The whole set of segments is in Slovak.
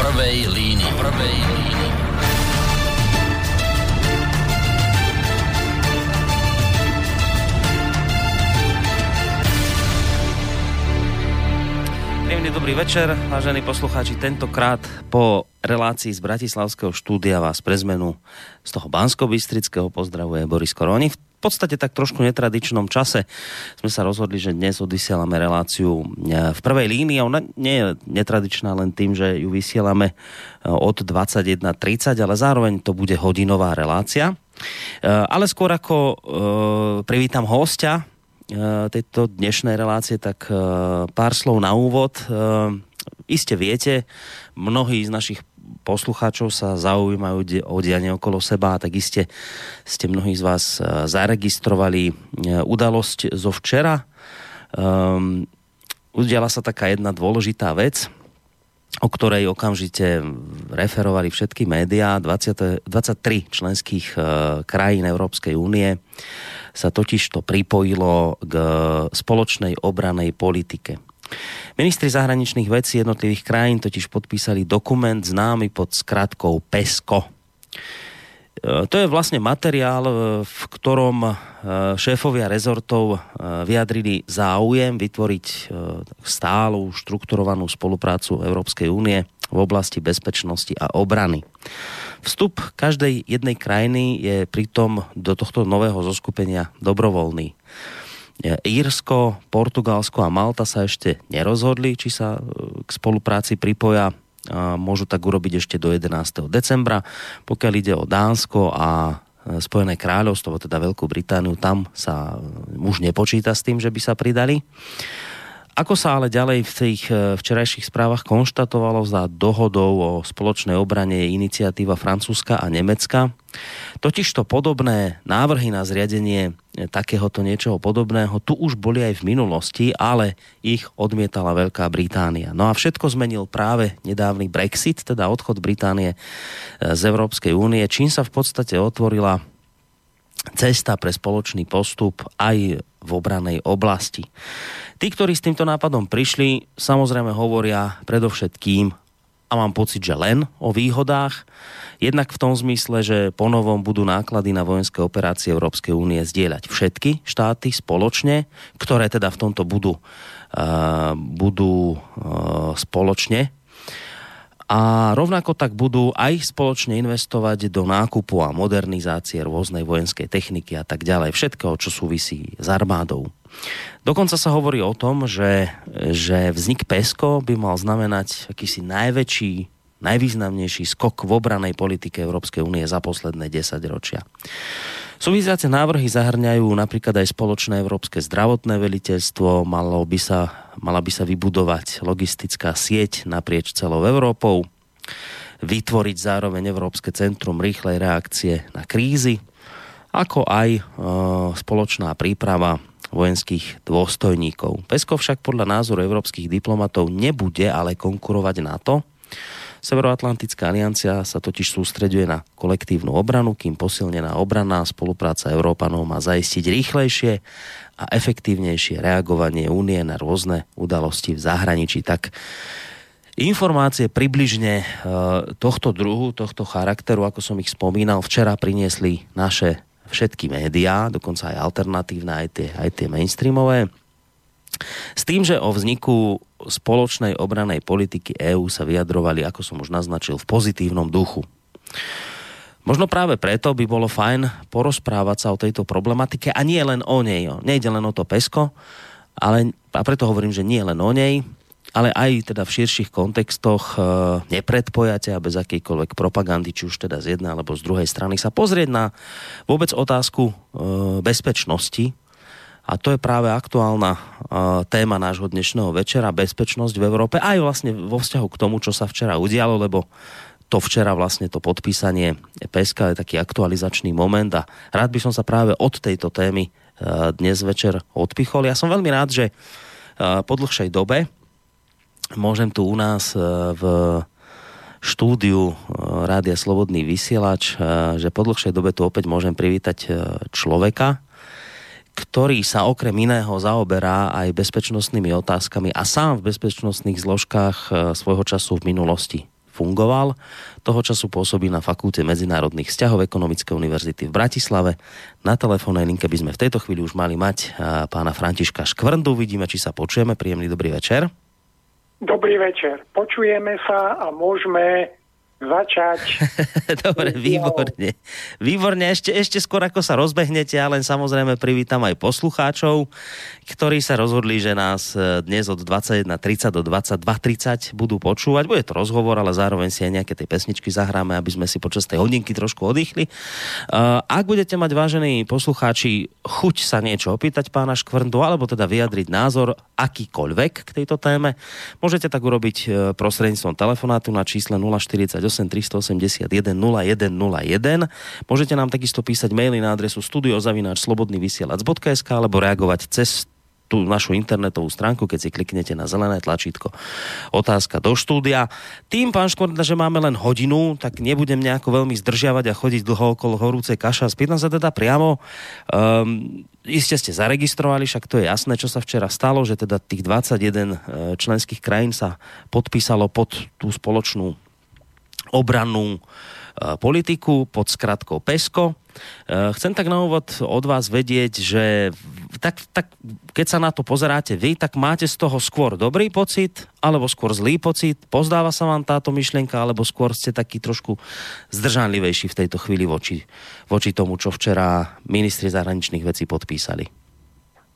prvej línii. Prvej línii. Príjemný dobrý večer, vážení poslucháči. Tentokrát po relácii z Bratislavského štúdia vás pre zmenu z toho bansko-bystrického pozdravuje Boris Koroni. V podstate tak trošku netradičnom čase sme sa rozhodli, že dnes odvysielame reláciu e, v prvej línii. Ona nie je netradičná len tým, že ju vysielame e, od 21.30, ale zároveň to bude hodinová relácia. E, ale skôr ako privítam hostia tejto dnešnej relácie, tak pár slov na úvod. Iste viete, mnohí z našich poslucháčov sa zaujímajú o dianie okolo seba a tak iste ste mnohí z vás e, zaregistrovali e, udalosť zo včera. Um, udiala sa taká jedna dôležitá vec, o ktorej okamžite referovali všetky médiá. 20, 23 členských uh, krajín Európskej únie sa totiž to pripojilo k spoločnej obranej politike. Ministri zahraničných vecí jednotlivých krajín totiž podpísali dokument známy pod skratkou PESCO. E, to je vlastne materiál, e, v ktorom e, šéfovia rezortov vyjadrili záujem vytvoriť stálu, štrukturovanú spoluprácu Európskej únie v oblasti bezpečnosti a obrany. Vstup každej jednej krajiny je pritom do tohto nového zoskupenia dobrovoľný. Írsko, Portugalsko a Malta sa ešte nerozhodli, či sa e, k spolupráci pripoja. Môžu tak urobiť ešte do 11. decembra. Pokiaľ ide o Dánsko a e, Spojené kráľovstvo, teda Veľkú Britániu, tam sa e, už nepočíta s tým, že by sa pridali. Ako sa ale ďalej v tých e, včerajších správach konštatovalo za dohodou o spoločnej obrane je iniciatíva Francúzska a Nemecka. Totižto podobné návrhy na zriadenie e, takéhoto niečoho podobného tu už boli aj v minulosti, ale ich odmietala Veľká Británia. No a všetko zmenil práve nedávny Brexit, teda odchod Británie e, z Európskej únie, čím sa v podstate otvorila cesta pre spoločný postup aj v obranej oblasti. Tí, ktorí s týmto nápadom prišli, samozrejme hovoria predovšetkým, a mám pocit, že len o výhodách, jednak v tom zmysle, že ponovom budú náklady na vojenské operácie Európskej únie zdieľať všetky štáty spoločne, ktoré teda v tomto budú, uh, budú uh, spoločne a rovnako tak budú aj spoločne investovať do nákupu a modernizácie rôznej vojenskej techniky a tak ďalej. Všetkého, čo súvisí s armádou. Dokonca sa hovorí o tom, že, že vznik PESCO by mal znamenať akýsi najväčší, najvýznamnejší skok v obranej politike Európskej únie za posledné 10 ročia. Súvisiace návrhy zahrňajú napríklad aj spoločné európske zdravotné veliteľstvo, malo by sa, mala by sa vybudovať logistická sieť naprieč celou Európou, vytvoriť zároveň Európske centrum rýchlej reakcie na krízy, ako aj e, spoločná príprava vojenských dôstojníkov. Pesko však podľa názoru európskych diplomatov nebude ale konkurovať na to, Severoatlantická aliancia sa totiž sústreďuje na kolektívnu obranu, kým posilnená obranná spolupráca Európanov má zaistiť rýchlejšie a efektívnejšie reagovanie únie na rôzne udalosti v zahraničí. Tak informácie približne e, tohto druhu, tohto charakteru, ako som ich spomínal, včera priniesli naše všetky médiá, dokonca aj alternatívne, aj tie, aj tie mainstreamové. S tým, že o vzniku spoločnej obranej politiky EÚ sa vyjadrovali, ako som už naznačil, v pozitívnom duchu. Možno práve preto by bolo fajn porozprávať sa o tejto problematike a nie len o nej. Nejde len o to pesko, ale, a preto hovorím, že nie len o nej, ale aj teda v širších kontextoch e, nepredpojatia bez akejkoľvek propagandy, či už teda z jednej alebo z druhej strany, sa pozrieť na vôbec otázku e, bezpečnosti a to je práve aktuálna uh, téma nášho dnešného večera, bezpečnosť v Európe, aj vlastne vo vzťahu k tomu, čo sa včera udialo, lebo to včera vlastne to podpísanie PSK je taký aktualizačný moment a rád by som sa práve od tejto témy uh, dnes večer odpichol. Ja som veľmi rád, že uh, po dlhšej dobe môžem tu u nás v štúdiu Rádia Slobodný vysielač, že po dlhšej dobe tu opäť môžem privítať človeka, ktorý sa okrem iného zaoberá aj bezpečnostnými otázkami a sám v bezpečnostných zložkách e, svojho času v minulosti fungoval. Toho času pôsobí na Fakulte medzinárodných vzťahov Ekonomickej univerzity v Bratislave. Na telefónnej linke by sme v tejto chvíli už mali mať pána Františka Škvrndu. Vidíme, či sa počujeme. Príjemný dobrý večer. Dobrý večer. Počujeme sa a môžeme začať. Dobre, výborne. Výborne, ešte, ešte skôr ako sa rozbehnete, ja len samozrejme privítam aj poslucháčov, ktorí sa rozhodli, že nás e, dnes od 21.30 do 22.30 budú počúvať. Bude to rozhovor, ale zároveň si aj nejaké tej pesničky zahráme, aby sme si počas tej hodinky trošku oddychli. Uh, ak budete mať, vážení poslucháči, chuť sa niečo opýtať pána Škvrndu, alebo teda vyjadriť názor akýkoľvek k tejto téme, môžete tak urobiť e, prostredníctvom telefonátu na čísle 048 381 0101. Môžete nám takisto písať maily na adresu studiozavináčslobodnyvysielac.sk alebo reagovať cez tú našu internetovú stránku, keď si kliknete na zelené tlačítko otázka do štúdia. Tým, pán Škorda, že máme len hodinu, tak nebudem nejako veľmi zdržiavať a chodiť dlho okolo horúcej kaša. Spýtam sa teda priamo, um, iste ste zaregistrovali, však to je jasné, čo sa včera stalo, že teda tých 21 e, členských krajín sa podpísalo pod tú spoločnú obrannú e, politiku pod skratkou PESCO. E, chcem tak na úvod od vás vedieť, že tak, tak, keď sa na to pozeráte vy, tak máte z toho skôr dobrý pocit, alebo skôr zlý pocit? Pozdáva sa vám táto myšlienka, alebo skôr ste taký trošku zdržanlivejší v tejto chvíli voči, voči tomu, čo včera ministri zahraničných vecí podpísali?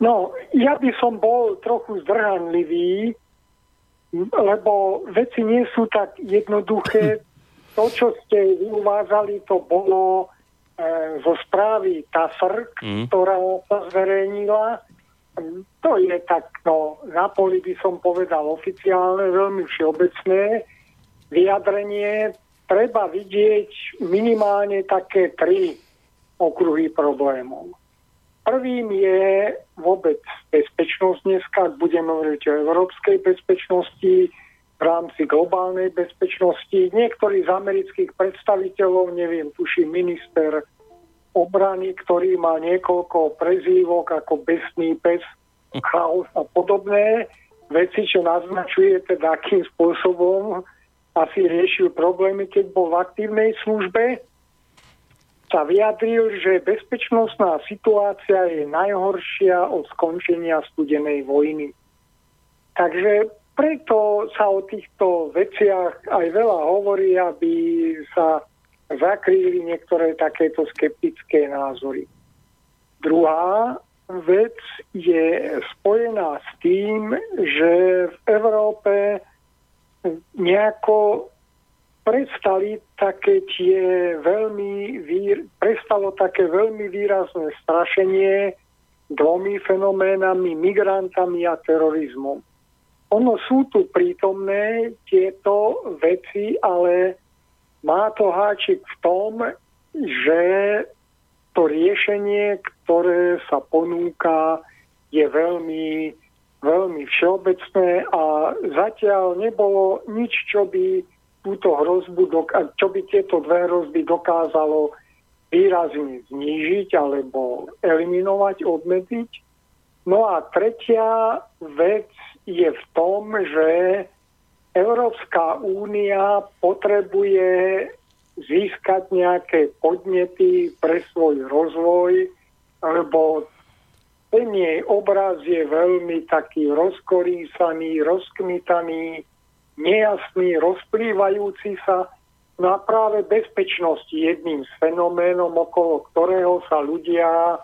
No, ja by som bol trochu zdržanlivý, lebo veci nie sú tak jednoduché, to, čo ste uvádzali, to bolo e, zo správy TASR, mm. ktorá sa zverejnila. To je tak, no, na poli by som povedal oficiálne, veľmi všeobecné vyjadrenie. Treba vidieť minimálne také tri okruhy problémov. Prvým je vôbec bezpečnosť dneska, budeme hovoriť o európskej bezpečnosti, rámci globálnej bezpečnosti. Niektorí z amerických predstaviteľov, neviem, tuší minister obrany, ktorý má niekoľko prezývok ako besný pes, chaos a podobné veci, čo naznačuje teda, akým spôsobom asi riešil problémy, keď bol v aktívnej službe, sa vyjadril, že bezpečnostná situácia je najhoršia od skončenia studenej vojny. Takže preto sa o týchto veciach aj veľa hovorí, aby sa zakrýli niektoré takéto skeptické názory. Druhá vec je spojená s tým, že v Európe nejako prestali také tie veľmi, prestalo také veľmi výrazné strašenie dvomi fenoménami, migrantami a terorizmom. Ono sú tu prítomné tieto veci, ale má to háčik v tom, že to riešenie, ktoré sa ponúka, je veľmi, veľmi všeobecné a zatiaľ nebolo nič, čo by túto hrozbu, čo by tieto dve hrozby dokázalo výrazne znížiť alebo eliminovať, obmedziť. No a tretia vec je v tom, že Európska únia potrebuje získať nejaké podnety pre svoj rozvoj, lebo ten jej obraz je veľmi taký rozkolísaný, rozkmitaný, nejasný, rozplývajúci sa. No a práve bezpečnosť jedným z fenoménom, okolo ktorého sa ľudia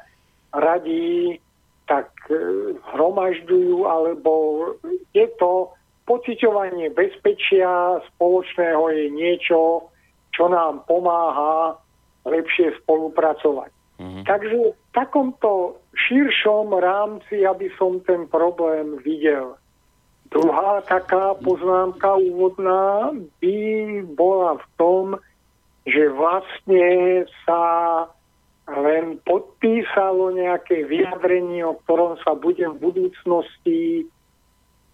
radí tak e, hromažďujú, alebo je to pociťovanie bezpečia spoločného je niečo, čo nám pomáha lepšie spolupracovať. Mm-hmm. Takže v takomto širšom rámci, aby som ten problém videl. Druhá taká poznámka úvodná by bola v tom, že vlastne sa len podpísalo nejaké vyjadrenie, o ktorom sa bude v budúcnosti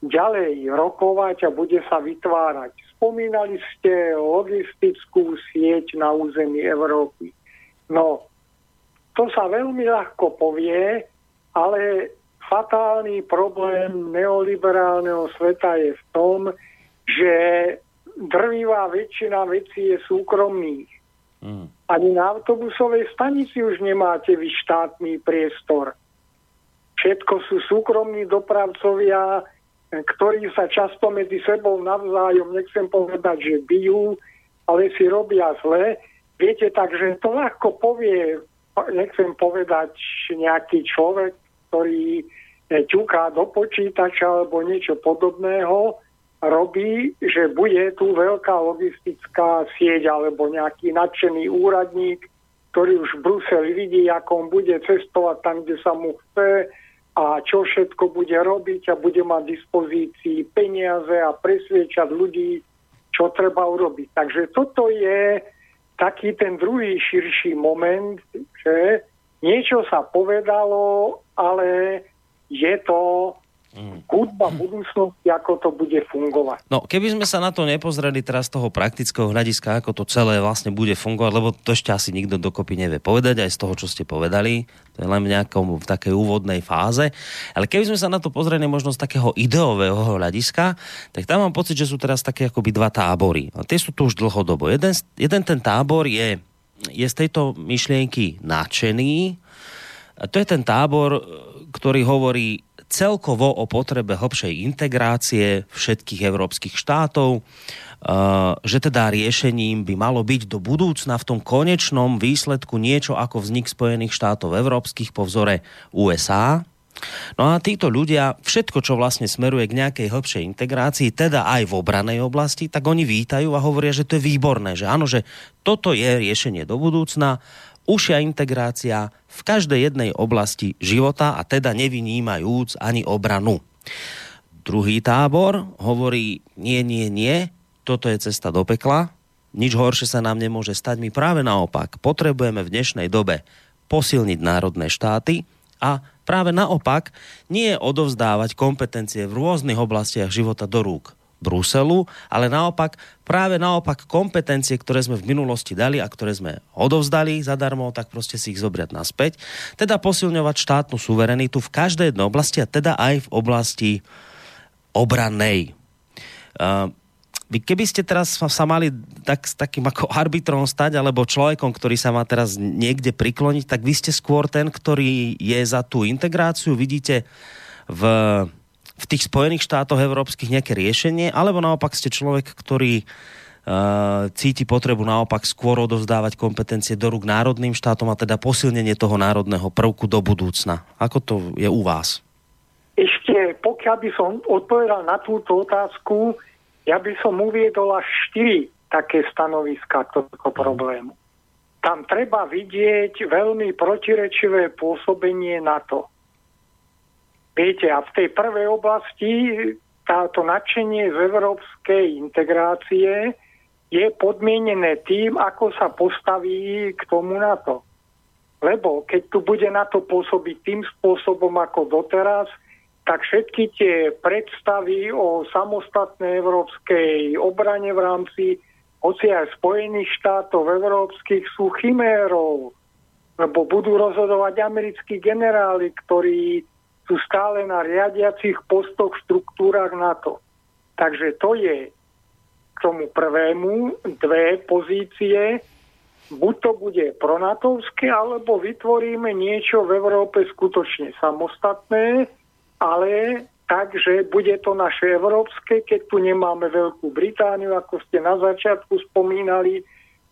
ďalej rokovať a bude sa vytvárať. Spomínali ste logistickú sieť na území Európy. No, to sa veľmi ľahko povie, ale fatálny problém neoliberálneho sveta je v tom, že drvivá väčšina vecí je súkromných. Mm. Ani na autobusovej stanici už nemáte vy štátny priestor. Všetko sú súkromní dopravcovia, ktorí sa často medzi sebou navzájom, nechcem povedať, že bijú, ale si robia zle. Viete, takže to ľahko povie, nechcem povedať, nejaký človek, ktorý ťuká do počítača alebo niečo podobného, robí, že bude tu veľká logistická sieť alebo nejaký nadšený úradník, ktorý už v Bruseli vidí, ako on bude cestovať tam, kde sa mu chce a čo všetko bude robiť a bude mať dispozícii peniaze a presviečať ľudí, čo treba urobiť. Takže toto je taký ten druhý širší moment, že niečo sa povedalo, ale je to hudba budúcnosti, ako to bude fungovať. No, keby sme sa na to nepozreli teraz z toho praktického hľadiska, ako to celé vlastne bude fungovať, lebo to ešte asi nikto dokopy nevie povedať, aj z toho, čo ste povedali, to je len v nejakom v takej úvodnej fáze. Ale keby sme sa na to pozreli možno z takého ideového hľadiska, tak tam mám pocit, že sú teraz také akoby dva tábory. A tie sú tu už dlhodobo. Jeden, jeden ten tábor je, je z tejto myšlienky nadšený, a to je ten tábor, ktorý hovorí, celkovo o potrebe hlbšej integrácie všetkých európskych štátov, že teda riešením by malo byť do budúcna v tom konečnom výsledku niečo ako vznik Spojených štátov európskych po vzore USA. No a títo ľudia, všetko, čo vlastne smeruje k nejakej hĺbšej integrácii, teda aj v obranej oblasti, tak oni vítajú a hovoria, že to je výborné, že áno, že toto je riešenie do budúcna, ušia integrácia v každej jednej oblasti života a teda nevynímajúc ani obranu. Druhý tábor hovorí, nie, nie, nie, toto je cesta do pekla, nič horšie sa nám nemôže stať. My práve naopak potrebujeme v dnešnej dobe posilniť národné štáty a práve naopak nie odovzdávať kompetencie v rôznych oblastiach života do rúk Bruselu, ale naopak, práve naopak kompetencie, ktoré sme v minulosti dali a ktoré sme odovzdali zadarmo, tak proste si ich zobrať naspäť. Teda posilňovať štátnu suverenitu v každej jednej oblasti a teda aj v oblasti obrannej. Uh, vy keby ste teraz sa mali tak, s takým ako arbitrom stať, alebo človekom, ktorý sa má teraz niekde prikloniť, tak vy ste skôr ten, ktorý je za tú integráciu. Vidíte v v tých Spojených štátoch európskych nejaké riešenie, alebo naopak ste človek, ktorý uh, cíti potrebu naopak skôr odovzdávať kompetencie do rúk národným štátom a teda posilnenie toho národného prvku do budúcna. Ako to je u vás? Ešte pokiaľ by som odpovedal na túto otázku, ja by som uviedol až štyri také stanoviska k tohto problému. Tam treba vidieť veľmi protirečivé pôsobenie NATO. Viete, a v tej prvej oblasti táto nadšenie z európskej integrácie je podmienené tým, ako sa postaví k tomu NATO. Lebo keď tu bude NATO pôsobiť tým spôsobom ako doteraz, tak všetky tie predstavy o samostatnej európskej obrane v rámci hoci aj Spojených štátov európskych sú chimérov, lebo budú rozhodovať americkí generáli, ktorí sú stále na riadiacich postoch v štruktúrach NATO. Takže to je k tomu prvému dve pozície. Buď to bude pronatovské, alebo vytvoríme niečo v Európe skutočne samostatné, ale tak, že bude to naše európske, keď tu nemáme Veľkú Britániu, ako ste na začiatku spomínali,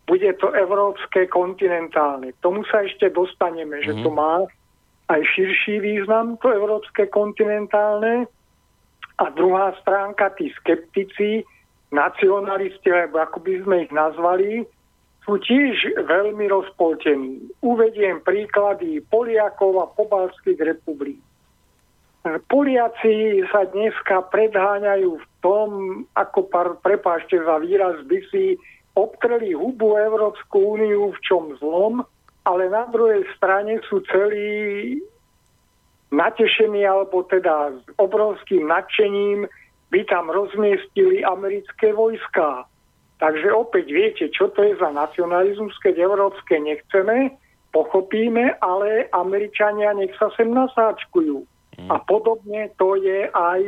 bude to európske kontinentálne. K tomu sa ešte dostaneme, mm-hmm. že to mhm. má aj širší význam, to európske kontinentálne. A druhá stránka, tí skeptici, nacionalisti, alebo ako by sme ich nazvali, sú tiež veľmi rozpoltení. Uvediem príklady Poliakov a pobalských republik. Poliaci sa dneska predháňajú v tom, ako, par, prepášte za výraz, by si obtreli hubu Európsku úniu v čom zlom, ale na druhej strane sú celí natešení alebo teda s obrovským nadšením by tam rozmiestili americké vojská. Takže opäť viete, čo to je za nacionalizmus, keď európske nechceme, pochopíme, ale Američania nech sa sem nasáčkujú. Mm. A podobne to je aj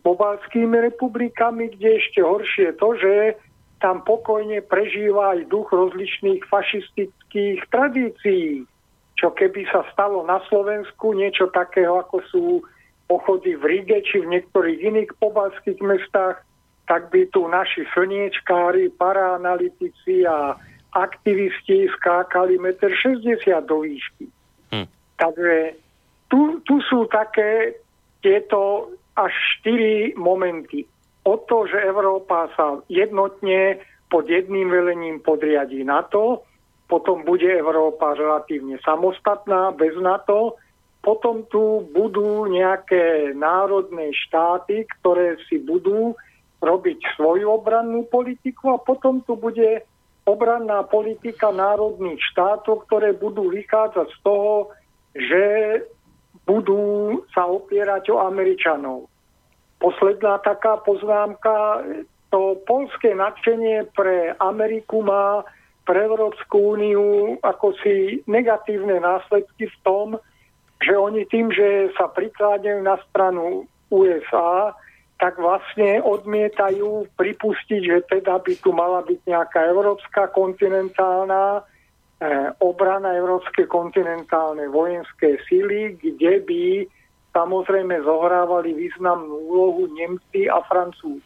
pobalskými republikami, kde ešte horšie to, že tam pokojne prežíva aj duch rozličných fašistických tradícií. Čo keby sa stalo na Slovensku niečo takého, ako sú pochody v Ríge či v niektorých iných pobalských mestách, tak by tu naši slniečkári, paraanalytici a aktivisti skákali 1,60 m do výšky. Hm. Takže tu, tu sú také tieto až štyri momenty. O to, že Európa sa jednotne pod jedným velením podriadí NATO, potom bude Európa relatívne samostatná, bez NATO, potom tu budú nejaké národné štáty, ktoré si budú robiť svoju obrannú politiku a potom tu bude obranná politika národných štátov, ktoré budú vychádzať z toho, že budú sa opierať o Američanov. Posledná taká poznámka, to polské nadšenie pre Ameriku má pre Európsku úniu ako si negatívne následky v tom, že oni tým, že sa prikládajú na stranu USA, tak vlastne odmietajú pripustiť, že teda by tu mala byť nejaká európska kontinentálna eh, obrana, európske kontinentálne vojenské síly, kde by samozrejme zohrávali významnú úlohu Nemci a Francúzi.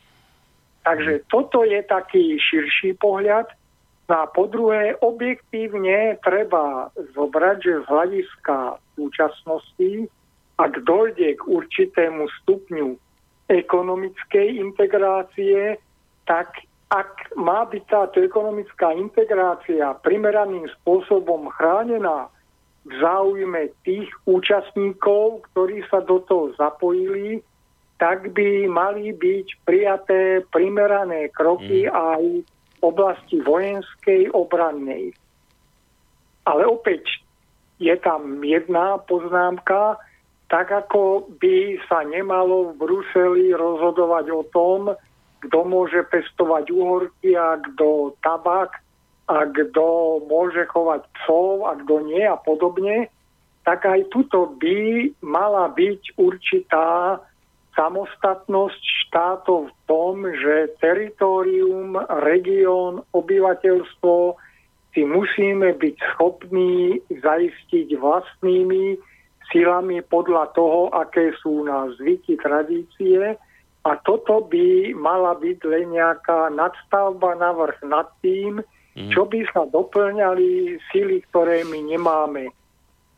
Takže toto je taký širší pohľad. No a po druhé, objektívne treba zobrať, že z hľadiska súčasnosti, ak dojde k určitému stupňu ekonomickej integrácie, tak ak má byť táto ekonomická integrácia primeraným spôsobom chránená v záujme tých účastníkov, ktorí sa do toho zapojili, tak by mali byť prijaté primerané kroky mm. aj v oblasti vojenskej, obrannej. Ale opäť je tam jedna poznámka, tak ako by sa nemalo v Bruseli rozhodovať o tom, kto môže pestovať uhorky a kto tabak a kto môže chovať psov a kto nie a podobne, tak aj tuto by mala byť určitá samostatnosť štátov v tom, že teritorium, región, obyvateľstvo si musíme byť schopní zaistiť vlastnými silami podľa toho, aké sú na zvyky, tradície. A toto by mala byť len nejaká nadstavba navrh nad tým, mm. čo by sa doplňali sily, ktoré my nemáme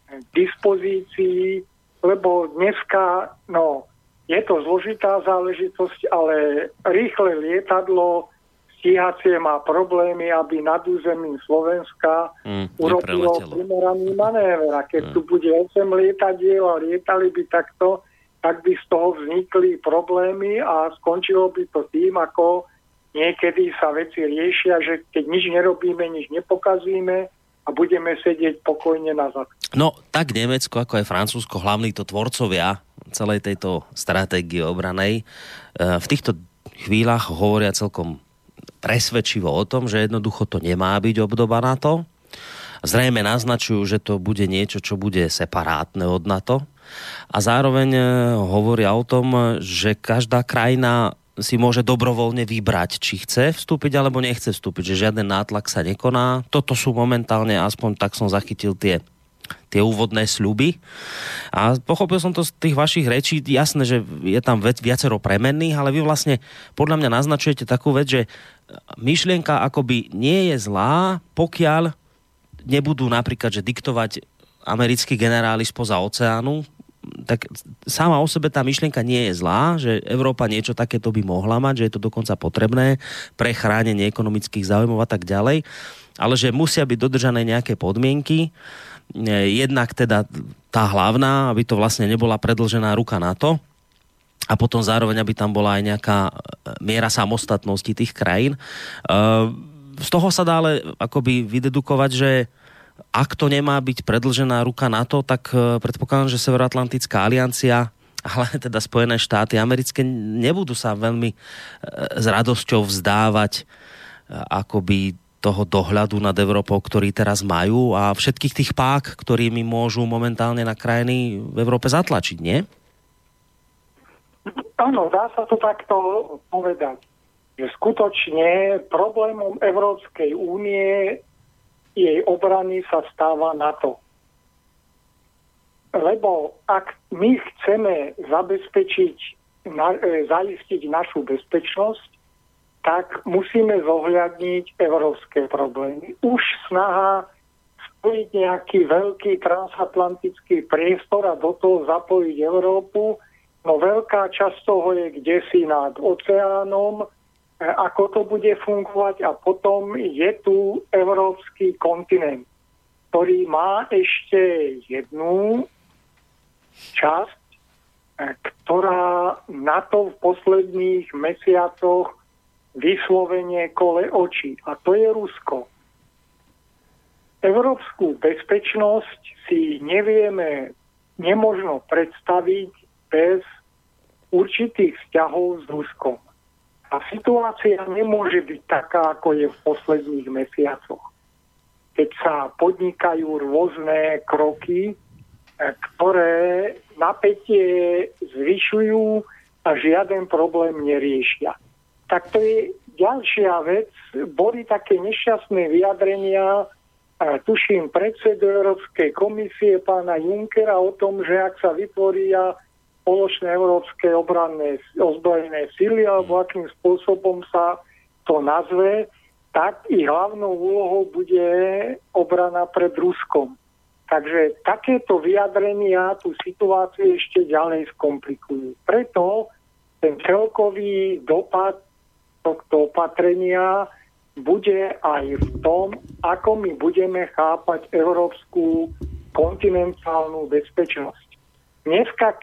k dispozícii, lebo dneska, no, je to zložitá záležitosť, ale rýchle lietadlo stíhacie má problémy, aby nad územím Slovenska mm, urobilo primeraný manéver. A keď mm. tu bude 8 lietadiel a lietali by takto, tak by z toho vznikli problémy a skončilo by to tým, ako niekedy sa veci riešia, že keď nič nerobíme, nič nepokazíme a budeme sedieť pokojne na zad. No, tak Nemecko, ako aj Francúzsko, hlavní to tvorcovia celej tejto stratégie obranej, e, v týchto chvíľach hovoria celkom presvedčivo o tom, že jednoducho to nemá byť obdoba NATO. Zrejme naznačujú, že to bude niečo, čo bude separátne od NATO. A zároveň e, hovoria o tom, že každá krajina si môže dobrovoľne vybrať, či chce vstúpiť alebo nechce vstúpiť, že žiaden nátlak sa nekoná. Toto sú momentálne, aspoň tak som zachytil tie tie úvodné sľuby. A pochopil som to z tých vašich rečí, jasné, že je tam viacero premenných, ale vy vlastne podľa mňa naznačujete takú vec, že myšlienka akoby nie je zlá, pokiaľ nebudú napríklad, že diktovať americkí generáli spoza oceánu, tak sama o sebe tá myšlienka nie je zlá, že Európa niečo takéto by mohla mať, že je to dokonca potrebné pre chránenie ekonomických záujmov a tak ďalej, ale že musia byť dodržané nejaké podmienky. Jednak teda tá hlavná, aby to vlastne nebola predlžená ruka na to, a potom zároveň, aby tam bola aj nejaká e, miera samostatnosti tých krajín. E, z toho sa dá ale akoby vydedukovať, že ak to nemá byť predlžená ruka na to, tak e, predpokladám, že Severoatlantická aliancia ale teda Spojené štáty americké nebudú sa veľmi s radosťou vzdávať akoby toho dohľadu nad Európou, ktorý teraz majú a všetkých tých pák, ktorými môžu momentálne na krajiny v Európe zatlačiť, nie? áno, dá sa to takto povedať, že skutočne problémom Európskej únie jej obrany sa stáva NATO. Lebo ak my chceme zabezpečiť, na, e, zaistiť našu bezpečnosť, tak musíme zohľadniť európske problémy. Už snaha spojiť nejaký veľký transatlantický priestor a do toho zapojiť Európu, no veľká časť toho je kde si nad oceánom, ako to bude fungovať a potom je tu európsky kontinent, ktorý má ešte jednu časť, e, ktorá na to v posledných mesiacoch vyslovene kole oči. A to je Rusko. Európsku bezpečnosť si nevieme, nemožno predstaviť bez určitých vzťahov s Ruskom. A situácia nemôže byť taká, ako je v posledných mesiacoch. Keď sa podnikajú rôzne kroky, ktoré napätie zvyšujú a žiaden problém neriešia tak to je ďalšia vec. Boli také nešťastné vyjadrenia, tuším, predsedu Európskej komisie pána Junckera o tom, že ak sa vytvoria spoločné európske obranné ozbrojené sily, alebo akým spôsobom sa to nazve, tak i hlavnou úlohou bude obrana pred Ruskom. Takže takéto vyjadrenia tú situáciu ešte ďalej skomplikujú. Preto ten celkový dopad tohto opatrenia bude aj v tom, ako my budeme chápať európsku kontinentálnu bezpečnosť. Dneska,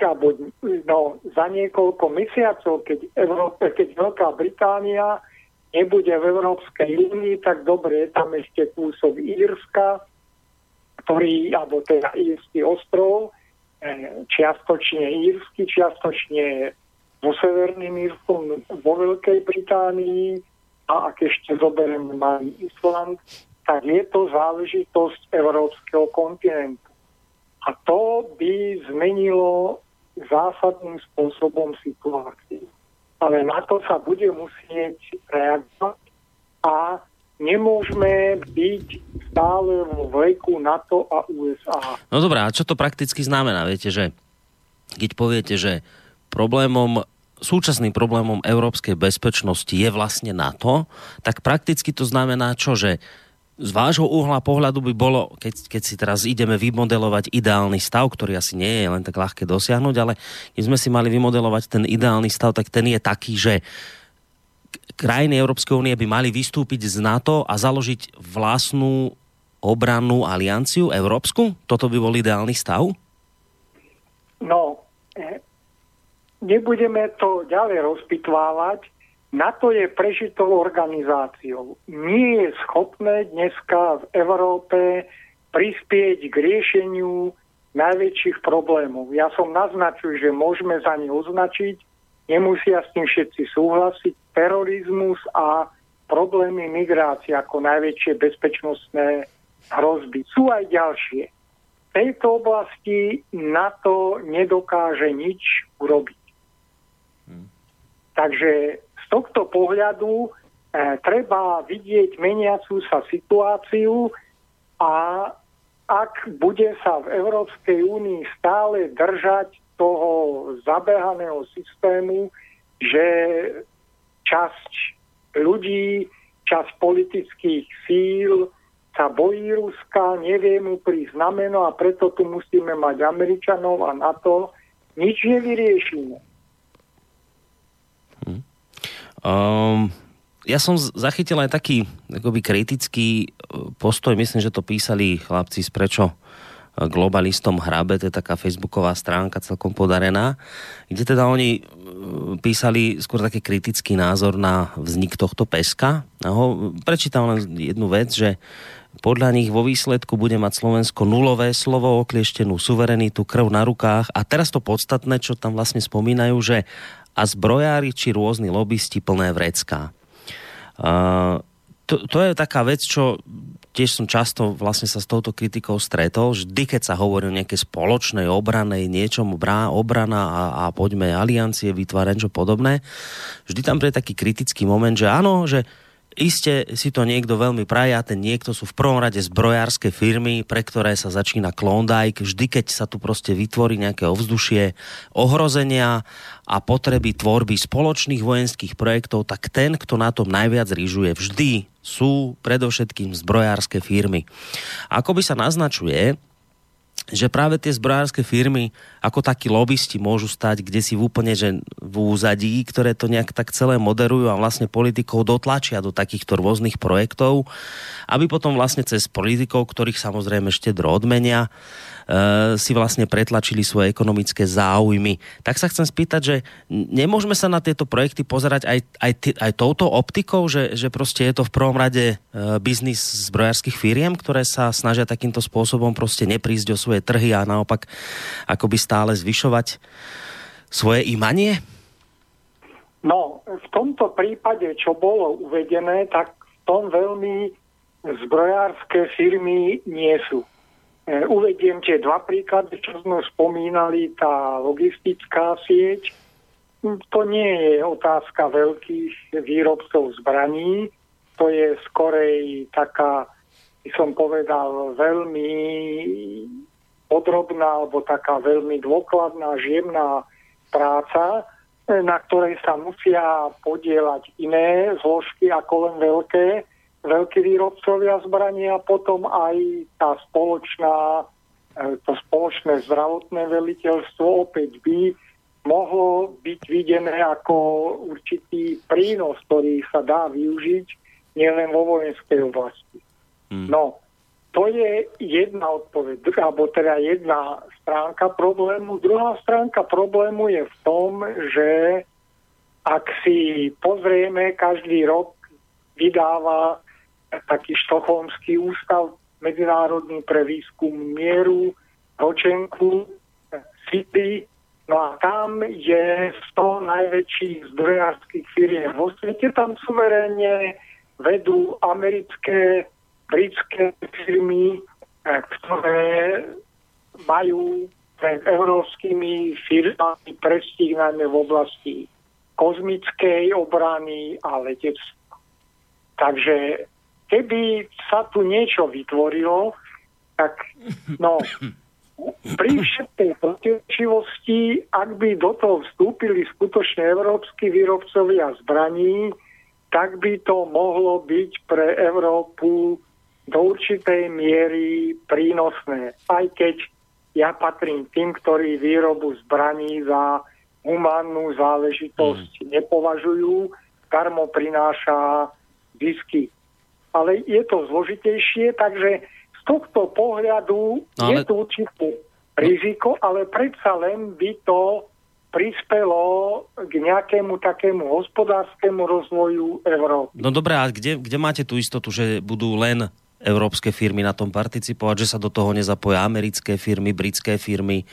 no, za niekoľko mesiacov, keď, Európe, keď Veľká Británia nebude v Európskej únii, tak dobre, je tam ešte kúsok Írska, ktorý, alebo teda Írsky ostrov, eh, čiastočne írsky, čiastočne so Severným Írskom vo Veľkej Británii a ak ešte zoberiem malý Island, tak je to záležitosť európskeho kontinentu. A to by zmenilo zásadným spôsobom situáciu. Ale na to sa bude musieť reagovať a nemôžeme byť stále vo veku NATO a USA. No dobré, a čo to prakticky znamená? Viete, že keď poviete, že problémom súčasným problémom európskej bezpečnosti je vlastne NATO, tak prakticky to znamená čo, že z vášho uhla pohľadu by bolo, keď, keď si teraz ideme vymodelovať ideálny stav, ktorý asi nie je len tak ľahké dosiahnuť, ale keď sme si mali vymodelovať ten ideálny stav, tak ten je taký, že krajiny Európskej únie by mali vystúpiť z NATO a založiť vlastnú obrannú alianciu európsku? Toto by bol ideálny stav? No, nebudeme to ďalej rozpitvávať, na to je prežitou organizáciou. Nie je schopné dneska v Európe prispieť k riešeniu najväčších problémov. Ja som naznačil, že môžeme za ne označiť, nemusia s tým všetci súhlasiť, terorizmus a problémy migrácie ako najväčšie bezpečnostné hrozby. Sú aj ďalšie. V tejto oblasti na to nedokáže nič urobiť. Takže z tohto pohľadu e, treba vidieť meniacú sa situáciu a ak bude sa v Európskej únii stále držať toho zabehaného systému, že časť ľudí, časť politických síl sa bojí Ruska, nevie mu prísť znameno a preto tu musíme mať Američanov a na to nič nevyriešime. Um, ja som zachytil aj taký akoby kritický e, postoj, myslím, že to písali chlapci z Prečo e, globalistom hrabe, to je taká facebooková stránka celkom podarená, kde teda oni e, písali skôr taký kritický názor na vznik tohto peska. ho prečítam len jednu vec, že podľa nich vo výsledku bude mať Slovensko nulové slovo, oklieštenú suverenitu, krv na rukách a teraz to podstatné, čo tam vlastne spomínajú, že a zbrojári či rôzni lobbysti plné vrecká. Uh, to, to je taká vec, čo tiež som často vlastne sa s touto kritikou stretol. Vždy, keď sa hovorí o nejakej spoločnej obranej niečom, brá, obrana a, a poďme aliancie vytvárať niečo podobné, vždy tam je taký kritický moment, že áno, že Iste si to niekto veľmi praje a ten niekto sú v prvom rade zbrojárske firmy, pre ktoré sa začína Klondike. Vždy, keď sa tu proste vytvorí nejaké ovzdušie ohrozenia a potreby tvorby spoločných vojenských projektov, tak ten, kto na tom najviac rýžuje, vždy sú predovšetkým zbrojárske firmy. Ako by sa naznačuje, že práve tie zbrojárske firmy ako takí lobbysti môžu stať kde si v úplne že v úzadí, ktoré to nejak tak celé moderujú a vlastne politikov dotlačia do takýchto rôznych projektov, aby potom vlastne cez politikov, ktorých samozrejme štedro odmenia, si vlastne pretlačili svoje ekonomické záujmy. Tak sa chcem spýtať, že nemôžeme sa na tieto projekty pozerať aj, aj, aj touto optikou, že, že proste je to v prvom rade eh, biznis zbrojárskych firiem, ktoré sa snažia takýmto spôsobom proste neprísť o svoje trhy a naopak akoby stále zvyšovať svoje imanie? No, v tomto prípade, čo bolo uvedené, tak v tom veľmi zbrojárske firmy nie sú. E, uvediem tie dva príklady, čo sme spomínali, tá logistická sieť. To nie je otázka veľkých výrobcov zbraní, to je skorej taká, by som povedal, veľmi podrobná alebo taká veľmi dôkladná, žiemná práca, e, na ktorej sa musia podielať iné zložky ako len veľké veľkí výrobcovia zbraní a potom aj tá spoločná, e, to spoločné zdravotné veliteľstvo opäť by mohlo byť videné ako určitý prínos, ktorý sa dá využiť nielen vo vojenskej oblasti. Hmm. No, to je jedna odpoveď, alebo teda jedna stránka problému. Druhá stránka problému je v tom, že ak si pozrieme, každý rok vydáva taký štokholmský ústav medzinárodný pre výskum mieru, ročenku, City, no a tam je 100 najväčších zdrojárských firiem vo svete. Tam suverénne vedú americké, britské firmy, eh, ktoré majú pred európskymi firmami prestíh najmä v oblasti kozmickej obrany a letectva. Takže keby sa tu niečo vytvorilo, tak no, pri všetkej protirečivosti, ak by do toho vstúpili skutočne európsky výrobcovia zbraní, tak by to mohlo byť pre Európu do určitej miery prínosné. Aj keď ja patrím tým, ktorí výrobu zbraní za humánnu záležitosť mm. nepovažujú, karmo prináša zisky ale je to zložitejšie, takže z tohto pohľadu no, ale... je tu určité riziko, ale predsa len by to prispelo k nejakému takému hospodárskému rozvoju Európy. No dobré, a kde, kde máte tú istotu, že budú len európske firmy na tom participovať, že sa do toho nezapoja americké firmy, britské firmy.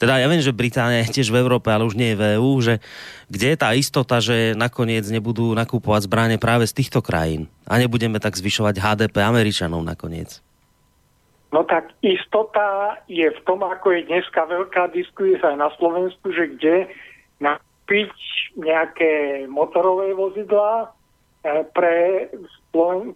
Teda ja viem, že Británia je tiež v Európe, ale už nie je v EU, že kde je tá istota, že nakoniec nebudú nakupovať zbranie práve z týchto krajín a nebudeme tak zvyšovať HDP Američanov nakoniec? No tak istota je v tom, ako je dneska veľká diskusia aj na Slovensku, že kde napiť nejaké motorové vozidlá eh, pre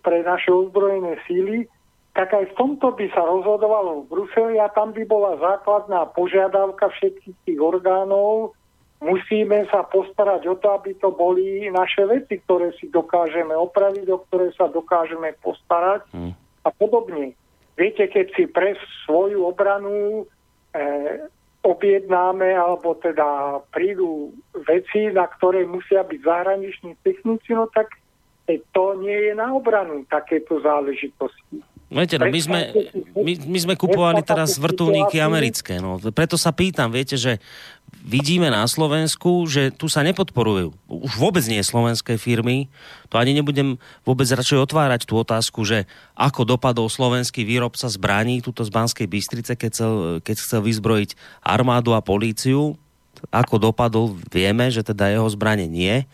pre naše ozbrojené síly, tak aj v tomto by sa rozhodovalo v Bruseli a tam by bola základná požiadavka všetkých tých orgánov. Musíme sa postarať o to, aby to boli naše veci, ktoré si dokážeme opraviť, o ktoré sa dokážeme postarať hmm. a podobne. Viete, keď si pre svoju obranu eh, objednáme, alebo teda prídu veci, na ktoré musia byť zahraniční technici, no tak to nie je na obranu takéto záležitosti. Viete, no my sme, my, my sme kupovali teraz vrtulníky americké, no preto sa pýtam, viete, že vidíme na Slovensku, že tu sa nepodporujú. Už vôbec nie slovenské firmy, to ani nebudem vôbec radšej otvárať tú otázku, že ako dopadol slovenský výrobca zbraní, tuto z Banskej Bystrice, keď chcel, keď chcel vyzbrojiť armádu a políciu, ako dopadol, vieme, že teda jeho zbranie nie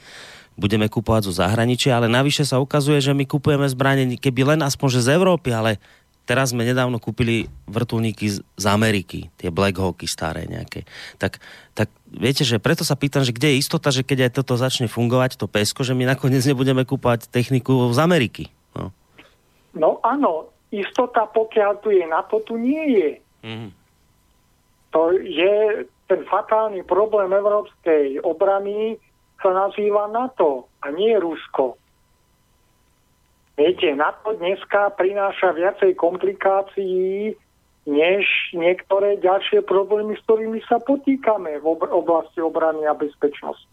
budeme kupovať zo zahraničia, ale navyše sa ukazuje, že my kupujeme zbranie keby len aspoň že z Európy, ale teraz sme nedávno kúpili vrtulníky z, Ameriky, tie Black Hawky staré nejaké. Tak, tak viete, že preto sa pýtam, že kde je istota, že keď aj toto začne fungovať, to pesko, že my nakoniec nebudeme kúpať techniku z Ameriky. No, no áno, istota, pokiaľ tu je NATO, tu nie je. Mm-hmm. To je ten fatálny problém európskej obrany, sa nazýva NATO a nie Rusko. Viete, na to dneska prináša viacej komplikácií, než niektoré ďalšie problémy, s ktorými sa potýkame v oblasti obrany a bezpečnosti.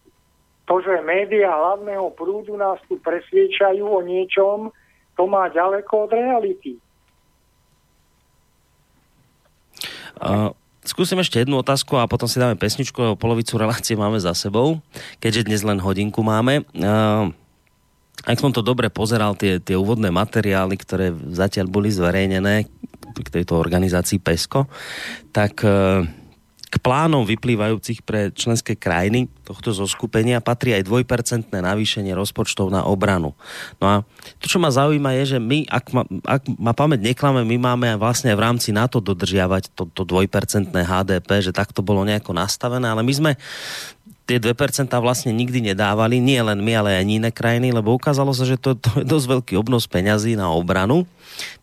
To, že médiá hlavného prúdu nás tu presviečajú o niečom, to má ďaleko od reality. Uh, skúsim ešte jednu otázku a potom si dáme pesničku, lebo polovicu relácie máme za sebou, keďže dnes len hodinku máme. Uh, ak som to dobre pozeral, tie, tie úvodné materiály, ktoré zatiaľ boli zverejnené k tejto organizácii PESCO, tak e, k plánom vyplývajúcich pre členské krajiny tohto zoskupenia patrí aj dvojpercentné navýšenie rozpočtov na obranu. No a to, čo ma zaujíma, je, že my, ak ma, ak ma pamäť neklame, my máme vlastne v rámci NATO dodržiavať to, to dvojpercentné HDP, že takto bolo nejako nastavené, ale my sme tie 2% vlastne nikdy nedávali, nie len my, ale aj iné krajiny, lebo ukázalo sa, že to, to je dosť veľký obnos peňazí na obranu.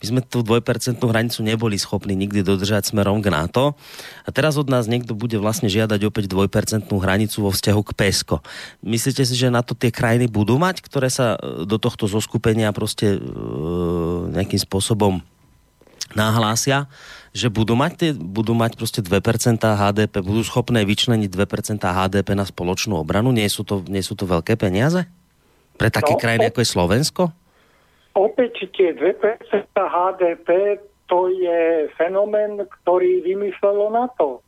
My sme tú 2% hranicu neboli schopní nikdy dodržať smerom k NATO. A teraz od nás niekto bude vlastne žiadať opäť 2% hranicu vo vzťahu k PESCO. Myslíte si, že na to tie krajiny budú mať, ktoré sa e, do tohto zoskupenia proste e, nejakým spôsobom nahlásia? Že budú mať, tie, budú mať proste 2% HDP, budú schopné vyčleniť 2% HDP na spoločnú obranu? Nie sú to, nie sú to veľké peniaze? Pre také no, krajiny, ako je Slovensko? Opäť tie 2% HDP to je fenomén, ktorý vymyslelo na to.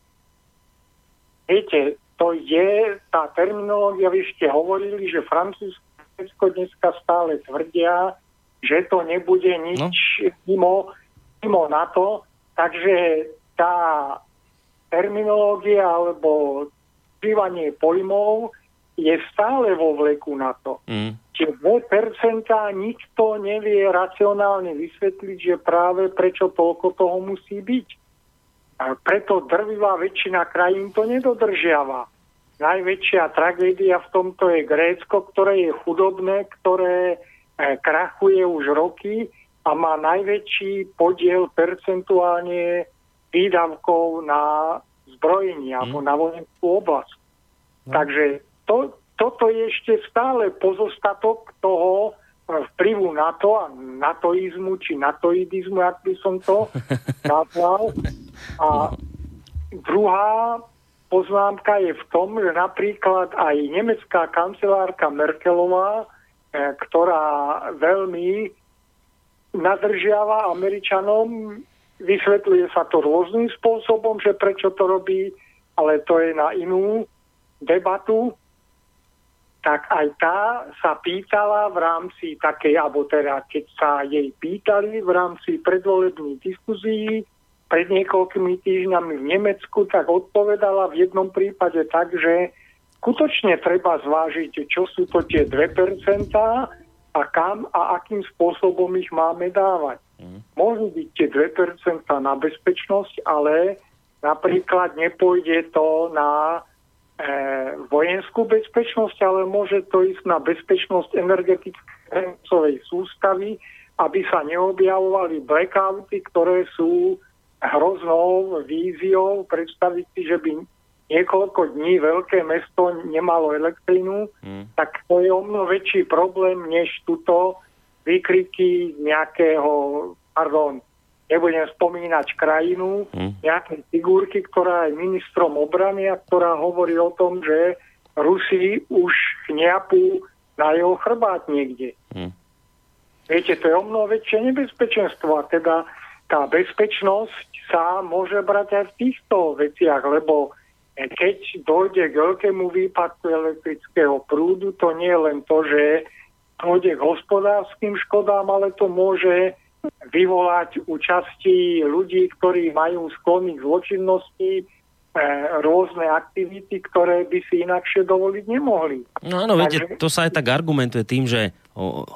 Viete, to je tá terminológia, vy ste hovorili, že Francúzsko dneska stále tvrdia, že to nebude nič no. mimo, mimo NATO, Takže tá terminológia alebo bývanie pojmov je stále vo vleku na to. Mm. Čiže 2% nikto nevie racionálne vysvetliť, že práve prečo toľko toho musí byť. A preto drvivá väčšina krajín to nedodržiava. Najväčšia tragédia v tomto je Grécko, ktoré je chudobné, ktoré eh, krachuje už roky a má najväčší podiel percentuálne výdavkov na zbrojenie mm. alebo na vojenskú oblasť. Mm. Takže to, toto je ešte stále pozostatok toho eh, vplyvu NATO a natoizmu, či natoidizmu, ak by som to nazval. A druhá poznámka je v tom, že napríklad aj nemecká kancelárka Merkelová, eh, ktorá veľmi nadržiava Američanom, vysvetľuje sa to rôznym spôsobom, že prečo to robí, ale to je na inú debatu, tak aj tá sa pýtala v rámci takej, alebo teda keď sa jej pýtali v rámci predvolebných diskuzí pred niekoľkými týždňami v Nemecku, tak odpovedala v jednom prípade tak, že skutočne treba zvážiť, čo sú to tie 2%, a kam a akým spôsobom ich máme dávať. Mm. Môžu byť tie 2% na bezpečnosť, ale napríklad nepôjde to na e, vojenskú bezpečnosť, ale môže to ísť na bezpečnosť energetickej sústavy, aby sa neobjavovali blackouty, ktoré sú hroznou víziou predstaviť si, že by niekoľko dní veľké mesto nemalo elektrínu, mm. tak to je o mnoho väčší problém, než tuto výkriky nejakého, pardon, nebudem spomínať krajinu, mm. nejaké figurky, ktorá je ministrom obrany a ktorá hovorí o tom, že Rusi už chňapú na jeho chrbát niekde. Mm. Viete, to je o mnoho väčšie nebezpečenstvo a teda tá bezpečnosť sa môže brať aj v týchto veciach, lebo keď dojde k veľkému výpadku elektrického prúdu, to nie je len to, že dojde k hospodárským škodám, ale to môže vyvolať účasti ľudí, ktorí majú sklony k zločinnosti, rôzne aktivity, ktoré by si inakšie dovoliť nemohli. No áno, viete, to sa aj tak argumentuje tým, že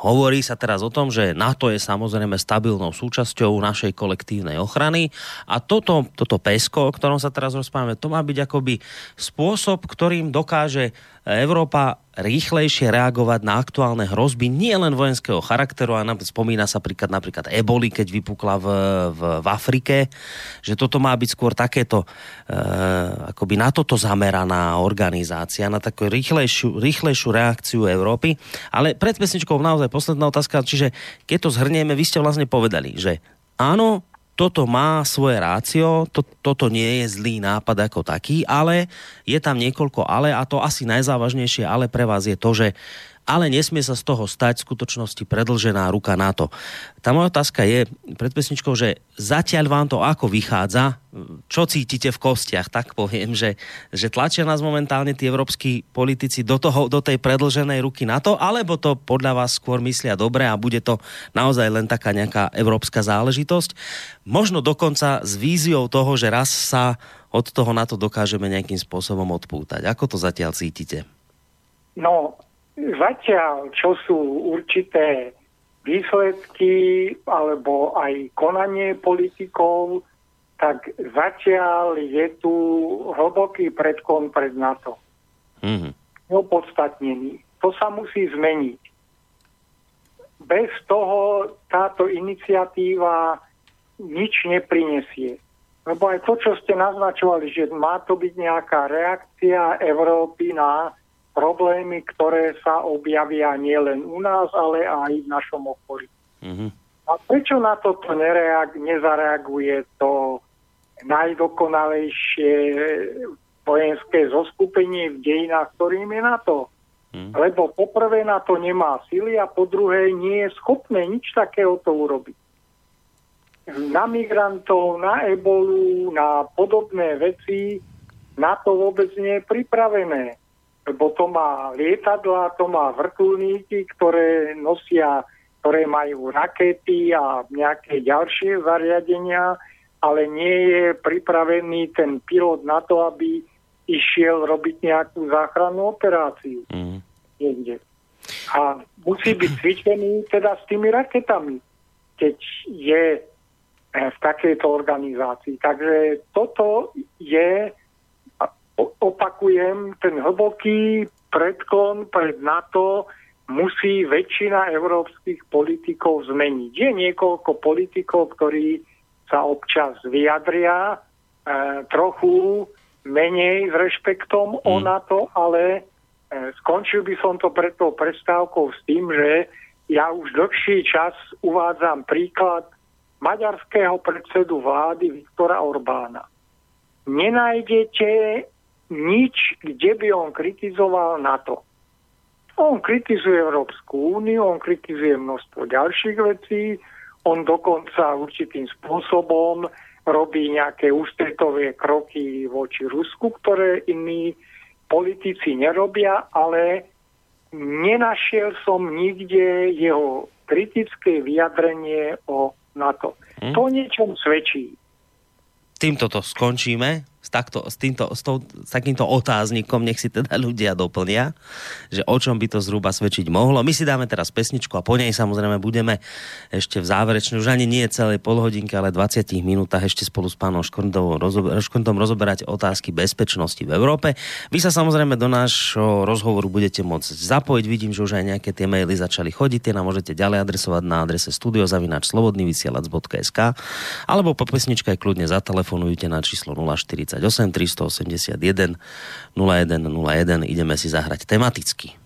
hovorí sa teraz o tom, že NATO je samozrejme stabilnou súčasťou našej kolektívnej ochrany a toto, toto PESCO, o ktorom sa teraz rozprávame, to má byť akoby spôsob, ktorým dokáže Európa rýchlejšie reagovať na aktuálne hrozby nie len vojenského charakteru, a spomína sa príklad napríklad eboli, keď vypukla v, v, v Afrike, že toto má byť skôr takéto, e, akoby na toto zameraná organizácia, na takú rýchlejšiu, rýchlejšiu reakciu Európy. Ale pred pesničkou naozaj posledná otázka, čiže keď to zhrnieme, vy ste vlastne povedali, že áno, toto má svoje rácio, to, toto nie je zlý nápad ako taký, ale je tam niekoľko ale a to asi najzávažnejšie ale pre vás je to, že ale nesmie sa z toho stať v skutočnosti predlžená ruka NATO. Tá moja otázka je pred pesničkou, že zatiaľ vám to ako vychádza, čo cítite v kostiach, tak poviem, že, že tlačia nás momentálne tí európsky politici do, toho, do tej predlženej ruky NATO, alebo to podľa vás skôr myslia dobre a bude to naozaj len taká nejaká európska záležitosť. Možno dokonca s víziou toho, že raz sa od toho na to dokážeme nejakým spôsobom odpútať. Ako to zatiaľ cítite? No, Zatiaľ, čo sú určité výsledky alebo aj konanie politikov, tak zatiaľ je tu hlboký predkon pred NATO. Mm-hmm. Opodstatnený. To sa musí zmeniť. Bez toho táto iniciatíva nič neprinesie. Lebo aj to, čo ste naznačovali, že má to byť nejaká reakcia Európy na problémy, ktoré sa objavia nielen u nás, ale aj v našom okolí. Mm-hmm. A prečo na toto nereag- nezareaguje to najdokonalejšie vojenské zoskupenie v dejinách, ktorým je NATO? Mm. Lebo poprvé na to nemá sily a po druhé nie je schopné nič takého to urobiť. Na migrantov, na ebolu, na podobné veci na to vôbec nie je pripravené lebo to má lietadla, to má vrtulníky, ktoré nosia, ktoré majú rakety a nejaké ďalšie zariadenia, ale nie je pripravený ten pilot na to, aby išiel robiť nejakú záchrannú operáciu. Mm. A musí byť cvičený teda s tými raketami, keď je eh, v takejto organizácii. Takže toto je opakujem, ten hlboký predklon pred NATO musí väčšina európskych politikov zmeniť. Je niekoľko politikov, ktorí sa občas vyjadria e, trochu menej s rešpektom mm. o NATO, ale e, skončil by som to pred tou prestávkou s tým, že ja už dlhší čas uvádzam príklad maďarského predsedu vlády Viktora Orbána. Nenájdete nič, kde by on kritizoval NATO. On kritizuje Európsku úniu, on kritizuje množstvo ďalších vecí, on dokonca určitým spôsobom robí nejaké ústretové kroky voči Rusku, ktoré iní politici nerobia, ale nenašiel som nikde jeho kritické vyjadrenie o NATO. Hm? To niečom svedčí. Týmto to skončíme s, takto, s, týmto, s, tou, s takýmto otáznikom, nech si teda ľudia doplnia, že o čom by to zhruba svedčiť mohlo. My si dáme teraz pesničku a po nej samozrejme budeme ešte v záverečnej, už ani nie celej polhodinke, ale 20 minútach ešte spolu s pánom Škondom, rozober, rozoberať otázky bezpečnosti v Európe. Vy sa samozrejme do nášho rozhovoru budete môcť zapojiť. Vidím, že už aj nejaké tie maily začali chodiť. Tie nám môžete ďalej adresovať na adrese studiozavinačslobodnyvysielac.sk alebo po pesničke aj kľudne zatelefonujte na číslo 040 38 381 0101. Ideme si zahrať tematicky.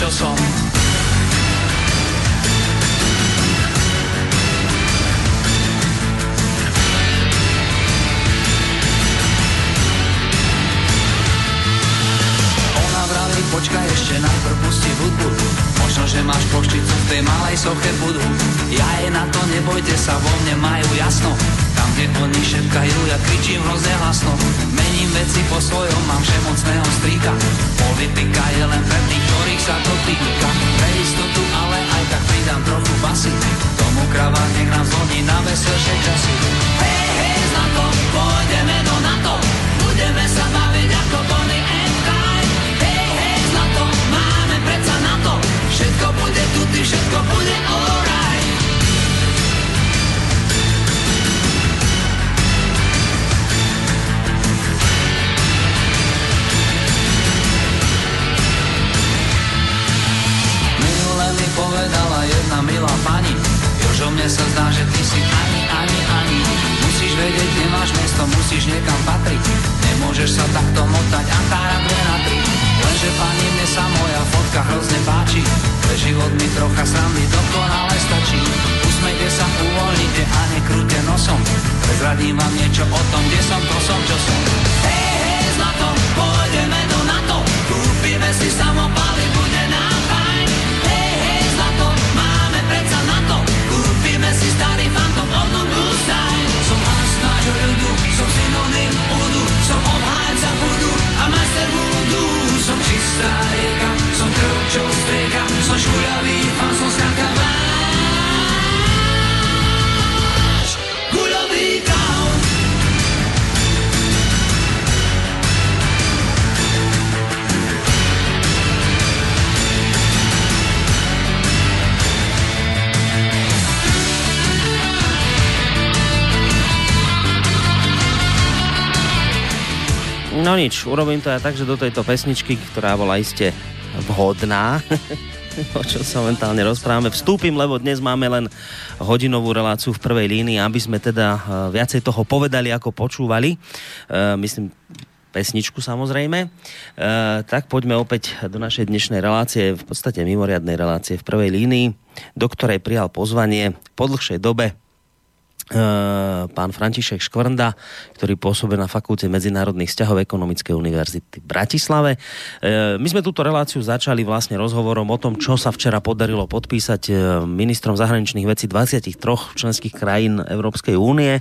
Prezradím vám No nič, urobím to aj tak, že do tejto pesničky, ktorá bola iste vhodná, o čom sa momentálne rozprávame, vstúpim, lebo dnes máme len hodinovú reláciu v prvej línii, aby sme teda eh, viacej toho povedali, ako počúvali. E, myslím, pesničku samozrejme. E, tak poďme opäť do našej dnešnej relácie, v podstate mimoriadnej relácie v prvej línii, do ktorej prijal pozvanie po dlhšej dobe pán František Škvrnda, ktorý pôsobil na Fakulte medzinárodných vzťahov Ekonomickej univerzity v Bratislave. My sme túto reláciu začali vlastne rozhovorom o tom, čo sa včera podarilo podpísať ministrom zahraničných vecí 23 členských krajín Európskej únie.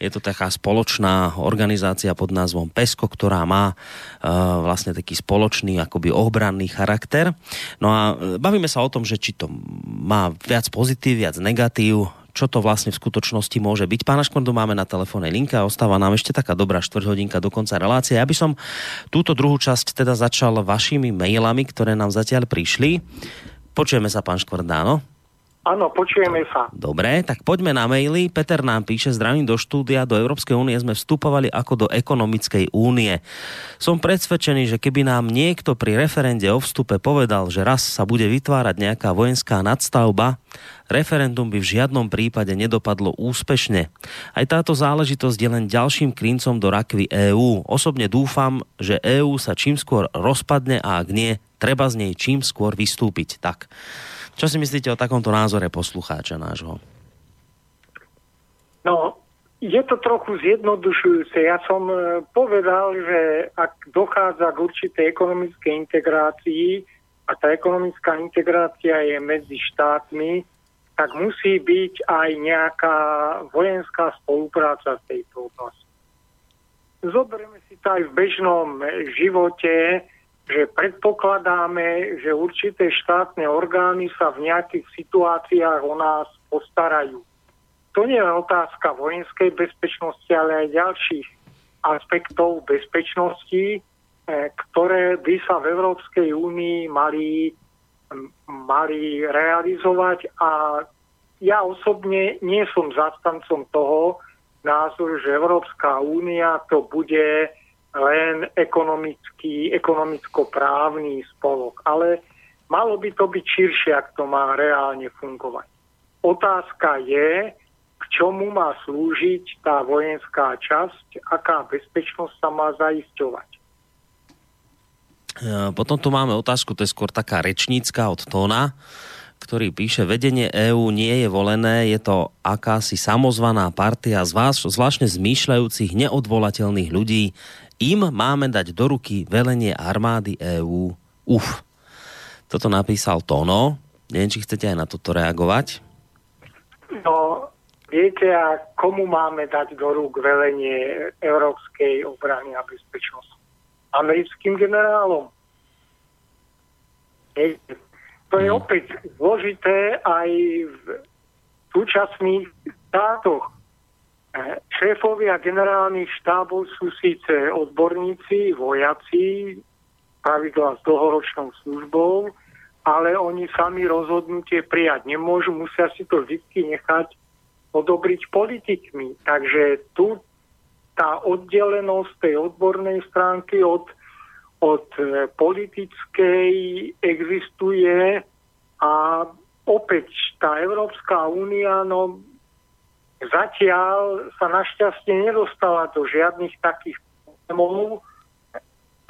Je to taká spoločná organizácia pod názvom PESCO, ktorá má uh, vlastne taký spoločný akoby obranný charakter. No a bavíme sa o tom, že či to má viac pozitív, viac negatív, čo to vlastne v skutočnosti môže byť. Pána Škvrdu máme na telefónnej linke a ostáva nám ešte taká dobrá štvrťhodinka do konca relácie. Ja by som túto druhú časť teda začal vašimi mailami, ktoré nám zatiaľ prišli. Počujeme sa, pán Škvrda, áno? Áno, počujeme sa. Dobre, tak poďme na maily. Peter nám píše, zdravím do štúdia, do Európskej únie sme vstupovali ako do ekonomickej únie. Som presvedčený, že keby nám niekto pri referende o vstupe povedal, že raz sa bude vytvárať nejaká vojenská nadstavba, referendum by v žiadnom prípade nedopadlo úspešne. Aj táto záležitosť je len ďalším klincom do rakvy EÚ. Osobne dúfam, že EÚ sa čím skôr rozpadne a ak nie, treba z nej čím skôr vystúpiť. Tak. Čo si myslíte o takomto názore poslucháča nášho? No, je to trochu zjednodušujúce. Ja som e, povedal, že ak dochádza k určitej ekonomickej integrácii a tá ekonomická integrácia je medzi štátmi, tak musí byť aj nejaká vojenská spolupráca v tejto oblasti. Zoberieme si to aj v bežnom živote, že predpokladáme, že určité štátne orgány sa v nejakých situáciách o nás postarajú. To nie je otázka vojenskej bezpečnosti, ale aj ďalších aspektov bezpečnosti, e, ktoré by sa v Európskej únii mali, mali realizovať a ja osobne nie som zastancom toho názoru, že Európska únia to bude len ekonomický, ekonomicko-právny spolok, ale malo by to byť širšie, ak to má reálne fungovať. Otázka je, k čomu má slúžiť tá vojenská časť, aká bezpečnosť sa má zaisťovať. Potom tu máme otázku, to je skôr taká rečnícka od Tóna, ktorý píše, vedenie EÚ nie je volené, je to akási samozvaná partia zvláštne zmýšľajúcich neodvolateľných ľudí, im máme dať do ruky velenie armády EÚ. Uf. Toto napísal Tono. Neviem, či chcete aj na toto reagovať. No, viete, a komu máme dať do rúk velenie európskej obrany a bezpečnosti? Americkým generálom. To je hmm. opäť zložité aj v súčasných štátoch. E, šéfovia generálnych štábov sú síce odborníci, vojaci, pravidla s dlhoročnou službou, ale oni sami rozhodnutie prijať nemôžu, musia si to vždy nechať odobriť politikmi. Takže tu tá oddelenosť tej odbornej stránky od, od e, politickej existuje a opäť tá Európska únia, no Zatiaľ sa našťastie nedostala do žiadnych takých problémov,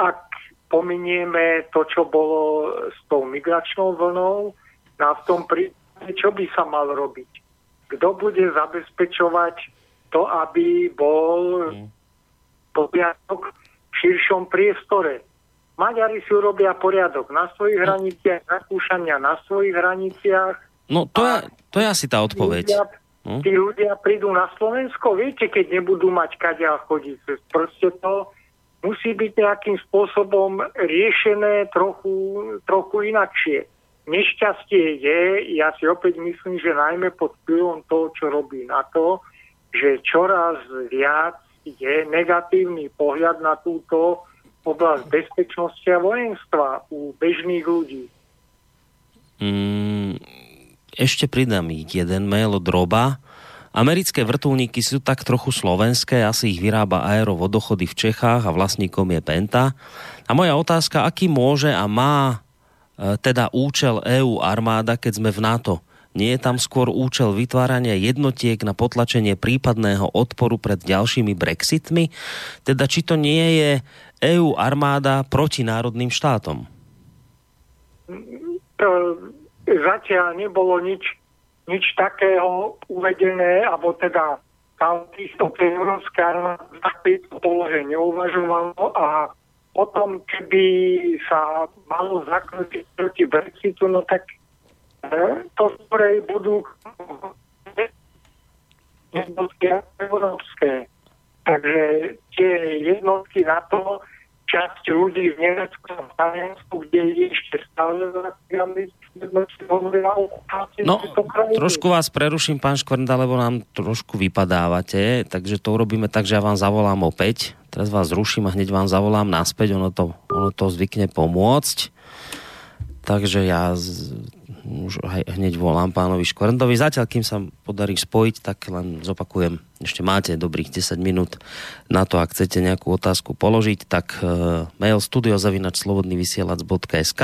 ak pominieme to, čo bolo s tou migračnou vlnou, na v tom prípade, čo by sa mal robiť? Kto bude zabezpečovať to, aby bol mm. poriadok v širšom priestore? Maďari si urobia poriadok na svojich mm. hraniciach, zakúšania na svojich hraniciach. No to je, to je asi tá odpoveď. Hm? Tí ľudia prídu na Slovensko, viete, keď nebudú mať kadia chodiť proste to musí byť nejakým spôsobom riešené trochu, trochu inakšie. Nešťastie je, ja si opäť myslím, že najmä pod vplyvom toho, čo robí na to, že čoraz viac je negatívny pohľad na túto oblasť bezpečnosti a vojenstva u bežných ľudí. Mm, ešte pridám jeden mail od Roba. Americké vrtulníky sú tak trochu slovenské, asi ich vyrába Aero vodochody v Čechách a vlastníkom je Penta. A moja otázka, aký môže a má e, teda účel EU armáda, keď sme v NATO? Nie je tam skôr účel vytvárania jednotiek na potlačenie prípadného odporu pred ďalšími Brexitmi? Teda či to nie je EU armáda proti národným štátom? Zatiaľ nebolo nič, nič takého uvedené, alebo teda tam týchto európske armády v polohe neuvažovalo a potom, keby sa malo zakročiť proti Brexitu, no tak e, to skorej budú jednotky európske. Takže tie jednotky na to, časť ľudí v Nemecku a v Taliansku, kde je ešte stále No, trošku vás preruším, pán Škvrnda, lebo nám trošku vypadávate, takže to urobíme tak, že ja vám zavolám opäť. Teraz vás zruším a hneď vám zavolám naspäť, ono to, ono to zvykne pomôcť. Takže ja z, už hneď volám pánovi Škvrndovi. Zatiaľ, kým sa podarí spojiť, tak len zopakujem. Ešte máte dobrých 10 minút na to, ak chcete nejakú otázku položiť, tak uh, mail studiozavinačslobodnyvysielac.sk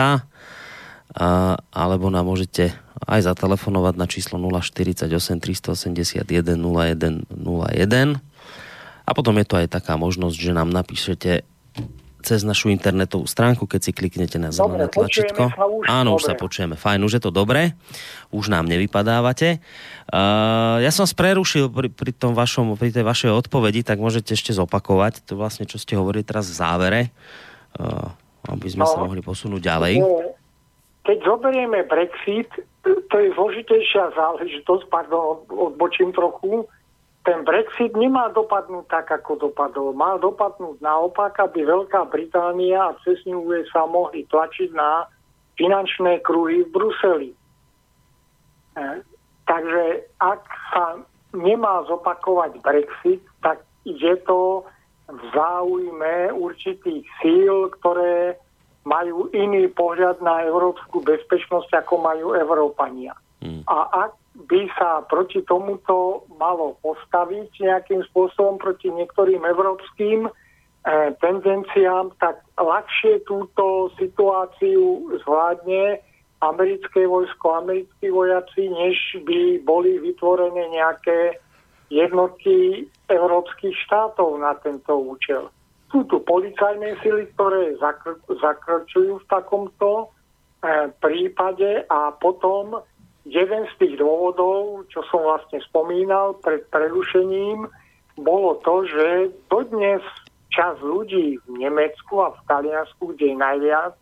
a, alebo nám môžete aj zatelefonovať na číslo 048 381 0101 a potom je to aj taká možnosť, že nám napíšete cez našu internetovú stránku, keď si kliknete na zelené tlačítko. Už Áno, už sa počujeme. Fajn, už je to dobré. Už nám nevypadávate. Uh, ja som sprerušil pri, pri, tom vašom, pri tej vašej odpovedi, tak môžete ešte zopakovať to vlastne, čo ste hovorili teraz v závere, uh, aby sme no, sa mohli posunúť ďalej. Keď zoberieme Brexit, to je zložitejšia záležitosť, pardon, odbočím trochu, ten Brexit nemá dopadnúť tak, ako dopadol. Má dopadnúť naopak, aby Veľká Británia a cez ňu USA mohli tlačiť na finančné kruhy v Bruseli. E, takže ak sa nemá zopakovať Brexit, tak je to v záujme určitých síl, ktoré majú iný pohľad na európsku bezpečnosť, ako majú Európania. Hmm. A ak by sa proti tomuto malo postaviť nejakým spôsobom proti niektorým európskym e, tendenciám, tak ľahšie túto situáciu zvládne americké vojsko, americkí vojaci, než by boli vytvorené nejaké jednotky európskych štátov na tento účel. Sú tu policajné sily, ktoré zakr- zakročujú v takomto e, prípade a potom jeden z tých dôvodov, čo som vlastne spomínal pred prerušením, bolo to, že dodnes čas ľudí v Nemecku a v Taliansku, kde je najviac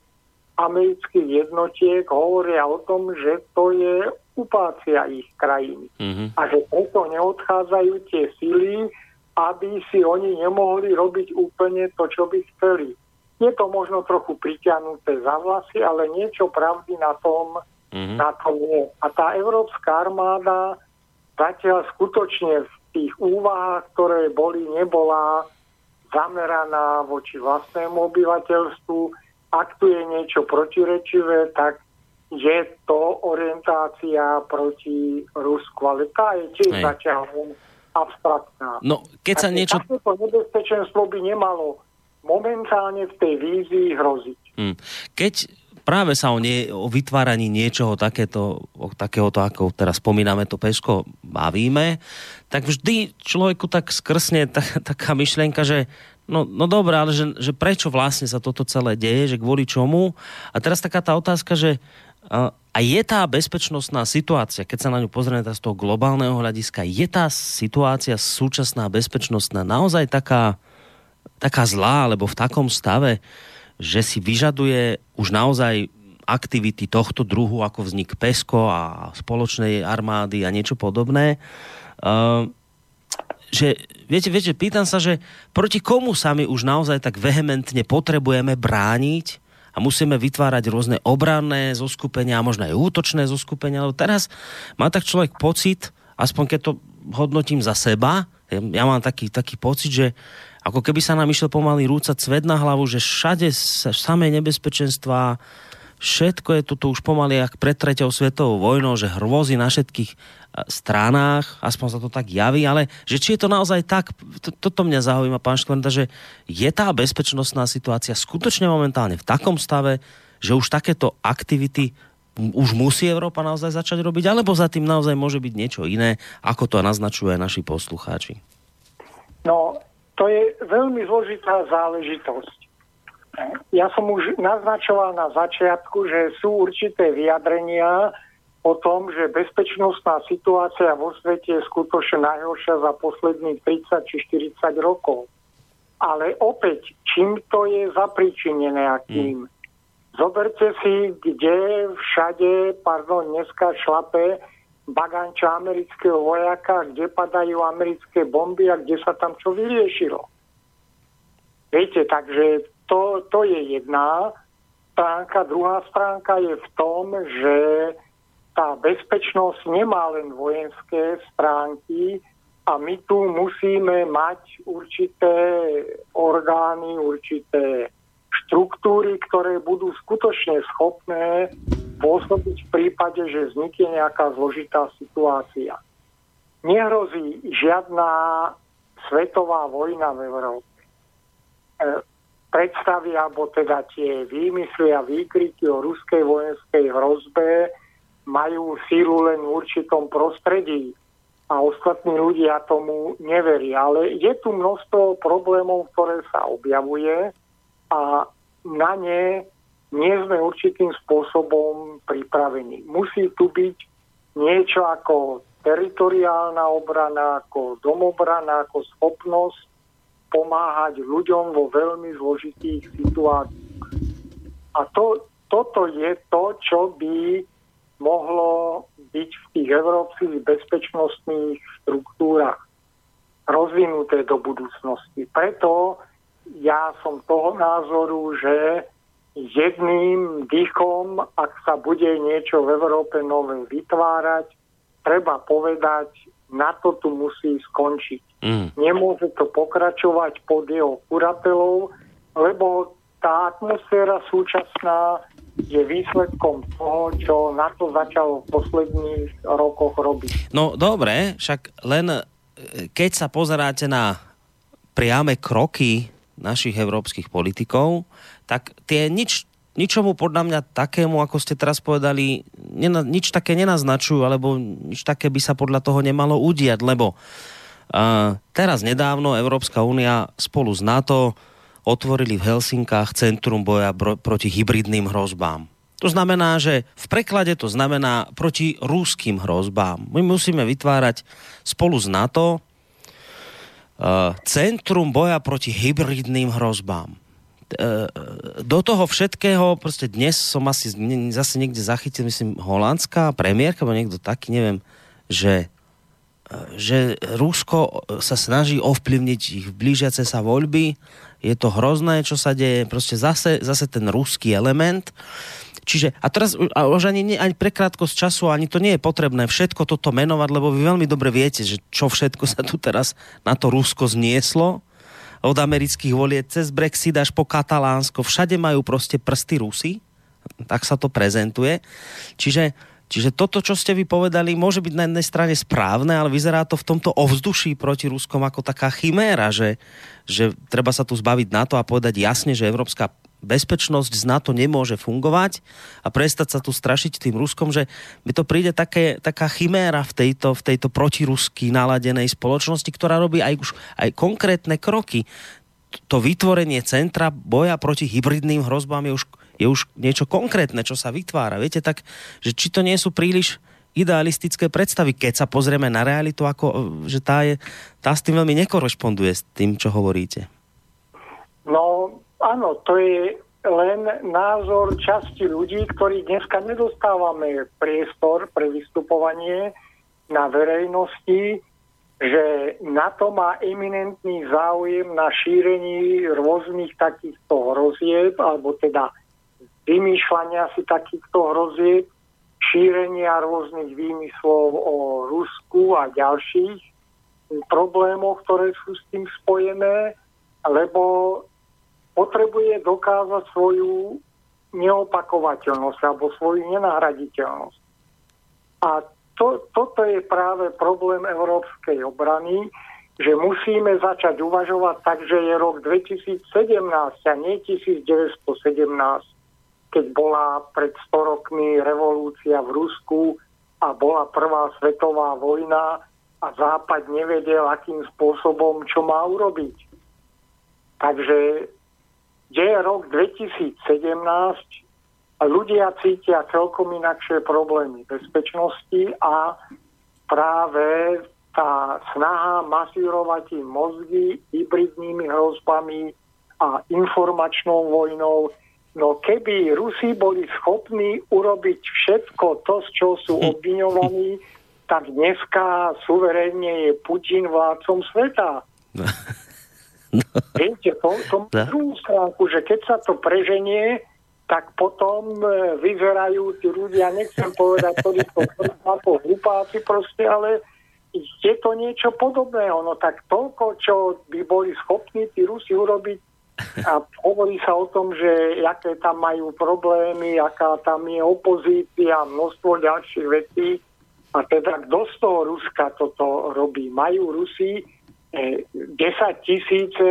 amerických jednotiek hovoria o tom, že to je upácia ich krajiny. Mm-hmm. A že preto neodchádzajú tie sily, aby si oni nemohli robiť úplne to, čo by chceli. Je to možno trochu priťahnuté za vlasy, ale niečo pravdy na tom, mm-hmm. tom je. A tá európska armáda zatiaľ skutočne v tých úvahách, ktoré boli, nebola zameraná voči vlastnému obyvateľstvu. Ak tu je niečo protirečivé, tak je to orientácia proti Rusku, ale tá je tiež zatiaľ abstraktná. No, keď sa niečo... Takéto nebezpečenstvo by nemalo momentálne v tej vízii hroziť. Hmm. Keď práve sa o, nie, o vytváraní niečoho takéto, o takéhoto, ako teraz spomíname to pesko, bavíme, tak vždy človeku tak skrsne ta, taká myšlienka, že no, no dobré, ale že, že prečo vlastne sa toto celé deje, že kvôli čomu. A teraz taká tá otázka, že a je tá bezpečnostná situácia, keď sa na ňu pozrieme z toho globálneho hľadiska, je tá situácia súčasná bezpečnostná naozaj taká, taká zlá, alebo v takom stave, že si vyžaduje už naozaj aktivity tohto druhu, ako vznik PESCO a spoločnej armády a niečo podobné. Uh, že, viete, viete, pýtam sa, že proti komu sa my už naozaj tak vehementne potrebujeme brániť a musíme vytvárať rôzne obranné zoskupenia a možno aj útočné zoskupenia, lebo teraz má tak človek pocit, aspoň keď to hodnotím za seba, ja, mám taký, taký pocit, že ako keby sa nám išiel pomaly rúcať svet na hlavu, že všade sa samé nebezpečenstva, všetko je tu už pomaly jak pred treťou svetovou vojnou, že hrôzy na všetkých e, stranách, aspoň sa to tak javí, ale že či je to naozaj tak, to, toto mňa zaujíma, pán Škvenda, že je tá bezpečnostná situácia skutočne momentálne v takom stave, že už takéto aktivity už musí Európa naozaj začať robiť, alebo za tým naozaj môže byť niečo iné, ako to naznačujú aj naši poslucháči? No, to je veľmi zložitá záležitosť. Ja som už naznačoval na začiatku, že sú určité vyjadrenia o tom, že bezpečnostná situácia vo svete je skutočne najhoršia za posledných 30 či 40 rokov. Ale opäť, čím to je zapričinené akým? Mm. Zoberte si, kde všade, pardon, dneska šlape baganča amerického vojaka, kde padajú americké bomby a kde sa tam čo vyriešilo. Viete, takže to, to je jedna stránka. Druhá stránka je v tom, že tá bezpečnosť nemá len vojenské stránky a my tu musíme mať určité orgány, určité štruktúry, ktoré budú skutočne schopné pôsobiť v prípade, že vznikne nejaká zložitá situácia. Nehrozí žiadna svetová vojna v Európe. E, predstavy, alebo teda tie výmysly a výkriky o ruskej vojenskej hrozbe majú sílu len v určitom prostredí a ostatní ľudia tomu neveria. Ale je tu množstvo problémov, ktoré sa objavuje a na ne nie sme určitým spôsobom pripravení. Musí tu byť niečo ako teritoriálna obrana, ako domobrana, ako schopnosť pomáhať ľuďom vo veľmi zložitých situáciách. A to, toto je to, čo by mohlo byť v tých európskych bezpečnostných štruktúrach rozvinuté do budúcnosti. Preto ja som toho názoru, že jedným dýchom, ak sa bude niečo v Európe nové vytvárať, treba povedať, na to tu musí skončiť. Mm. Nemôže to pokračovať pod jeho kuratelou, lebo tá atmosféra súčasná je výsledkom toho, čo na to začalo v posledných rokoch robiť. No dobre, však len e, keď sa pozeráte na priame kroky našich európskych politikov, tak tie nič, ničomu podľa mňa takému, ako ste teraz povedali, nena, nič také nenaznačujú, alebo nič také by sa podľa toho nemalo udiať, lebo uh, teraz nedávno Európska únia spolu s NATO otvorili v Helsinkách Centrum boja bro- proti hybridným hrozbám. To znamená, že v preklade to znamená proti rúským hrozbám. My musíme vytvárať spolu s NATO uh, Centrum boja proti hybridným hrozbám do toho všetkého, proste dnes som asi zase niekde zachytil, myslím, holandská premiérka, alebo niekto taký, neviem, že že Rusko sa snaží ovplyvniť ich blížiace sa voľby. Je to hrozné, čo sa deje. Proste zase, zase ten ruský element. Čiže, a teraz a už ani, ani pre krátkosť času, ani to nie je potrebné všetko toto menovať, lebo vy veľmi dobre viete, že čo všetko sa tu teraz na to Rusko znieslo od amerických voliet cez Brexit až po Katalánsko. Všade majú proste prsty Rusy. Tak sa to prezentuje. Čiže Čiže toto, čo ste vy povedali, môže byť na jednej strane správne, ale vyzerá to v tomto ovzduší proti Ruskom ako taká chiméra, že, že treba sa tu zbaviť na to a povedať jasne, že Európska bezpečnosť z NATO nemôže fungovať a prestať sa tu strašiť tým Ruskom, že mi to príde také, taká chiméra v tejto, v tejto protirusky naladenej spoločnosti, ktorá robí aj už aj konkrétne kroky. To vytvorenie centra boja proti hybridným hrozbám je už, je už niečo konkrétne, čo sa vytvára. Viete, tak, že či to nie sú príliš idealistické predstavy, keď sa pozrieme na realitu, ako, že tá, je, tá s tým veľmi nekorešponduje s tým, čo hovoríte. No, áno, to je len názor časti ľudí, ktorí dneska nedostávame priestor pre vystupovanie na verejnosti, že na to má eminentný záujem na šírení rôznych takýchto hrozieb, alebo teda vymýšľania si takýchto hrozieb, šírenia rôznych výmyslov o Rusku a ďalších problémoch, ktoré sú s tým spojené, lebo potrebuje dokázať svoju neopakovateľnosť alebo svoju nenahraditeľnosť. A to, toto je práve problém európskej obrany, že musíme začať uvažovať tak, že je rok 2017 a nie 1917, keď bola pred 100 rokmi revolúcia v Rusku a bola prvá svetová vojna a Západ nevedel, akým spôsobom, čo má urobiť. Takže kde je rok 2017 a ľudia cítia celkom inakšie problémy bezpečnosti a práve tá snaha masírovať im mozgy hybridnými hrozbami a informačnou vojnou. No keby Rusi boli schopní urobiť všetko to, z čo sú obviňovaní, tak dneska suverénne je Putin vládcom sveta. Viete, to, to má druhú stránku, že keď sa to preženie, tak potom e, vyzerajú tí ľudia, nechcem povedať, ktorí to ako hlupáci proste, ale je to niečo podobné. No tak toľko, čo by boli schopní tí Rusi urobiť a hovorí sa o tom, že aké tam majú problémy, aká tam je opozícia, množstvo ďalších vecí. A teda kto z toho Ruska toto robí? Majú Rusi 10 tisíce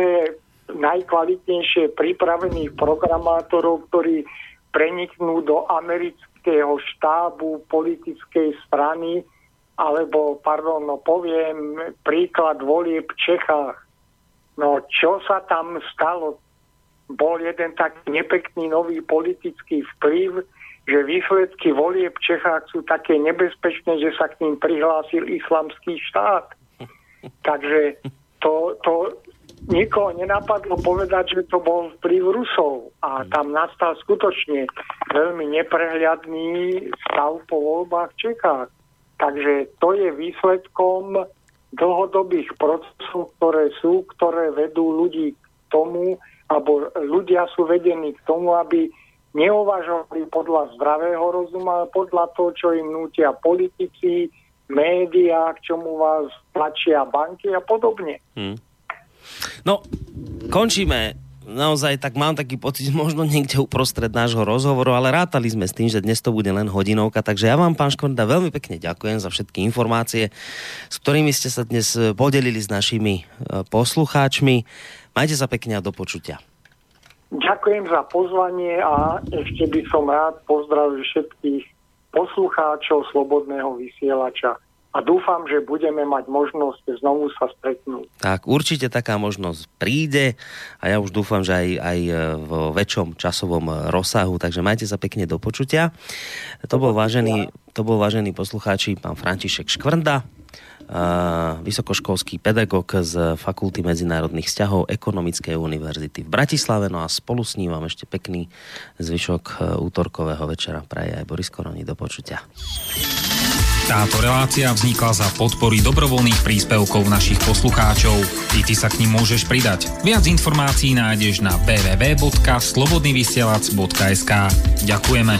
najkvalitnejšie pripravených programátorov, ktorí preniknú do amerického štábu politickej strany, alebo, pardon, no poviem príklad volie v Čechách. No čo sa tam stalo? Bol jeden taký nepekný nový politický vplyv, že výsledky volie v Čechách sú také nebezpečné, že sa k ním prihlásil islamský štát. Takže to, to nikoho nenapadlo povedať, že to bol vplyv Rusov a tam nastal skutočne veľmi neprehľadný stav po voľbách v Čechách. Takže to je výsledkom dlhodobých procesov, ktoré sú, ktoré vedú ľudí k tomu, alebo ľudia sú vedení k tomu, aby neuvažovali podľa zdravého rozuma, podľa toho, čo im nútia politici, médiá, k čomu vás tlačia banky a podobne. Hmm. No, končíme naozaj tak mám taký pocit, možno niekde uprostred nášho rozhovoru, ale rátali sme s tým, že dnes to bude len hodinovka, takže ja vám, pán Škorda, veľmi pekne ďakujem za všetky informácie, s ktorými ste sa dnes e, podelili s našimi e, poslucháčmi. Majte sa pekne a do počutia. Ďakujem za pozvanie a ešte by som rád pozdravil všetkých poslucháčov Slobodného vysielača a dúfam, že budeme mať možnosť znovu sa stretnúť. Tak, určite taká možnosť príde a ja už dúfam, že aj, aj v väčšom časovom rozsahu, takže majte sa pekne do počutia. To bol vážený, to bol vážený poslucháči pán František Škvrnda, vysokoškolský pedagóg z Fakulty medzinárodných vzťahov Ekonomickej univerzity v Bratislave. No a spolu s ním vám ešte pekný zvyšok e, útorkového večera praje aj Boris Koroni. Do počutia. Táto relácia vznikla za podpory dobrovoľných príspevkov našich poslucháčov. I ty sa k ním môžeš pridať. Viac informácií nájdeš na www.slobodnyvysielac.sk Ďakujeme.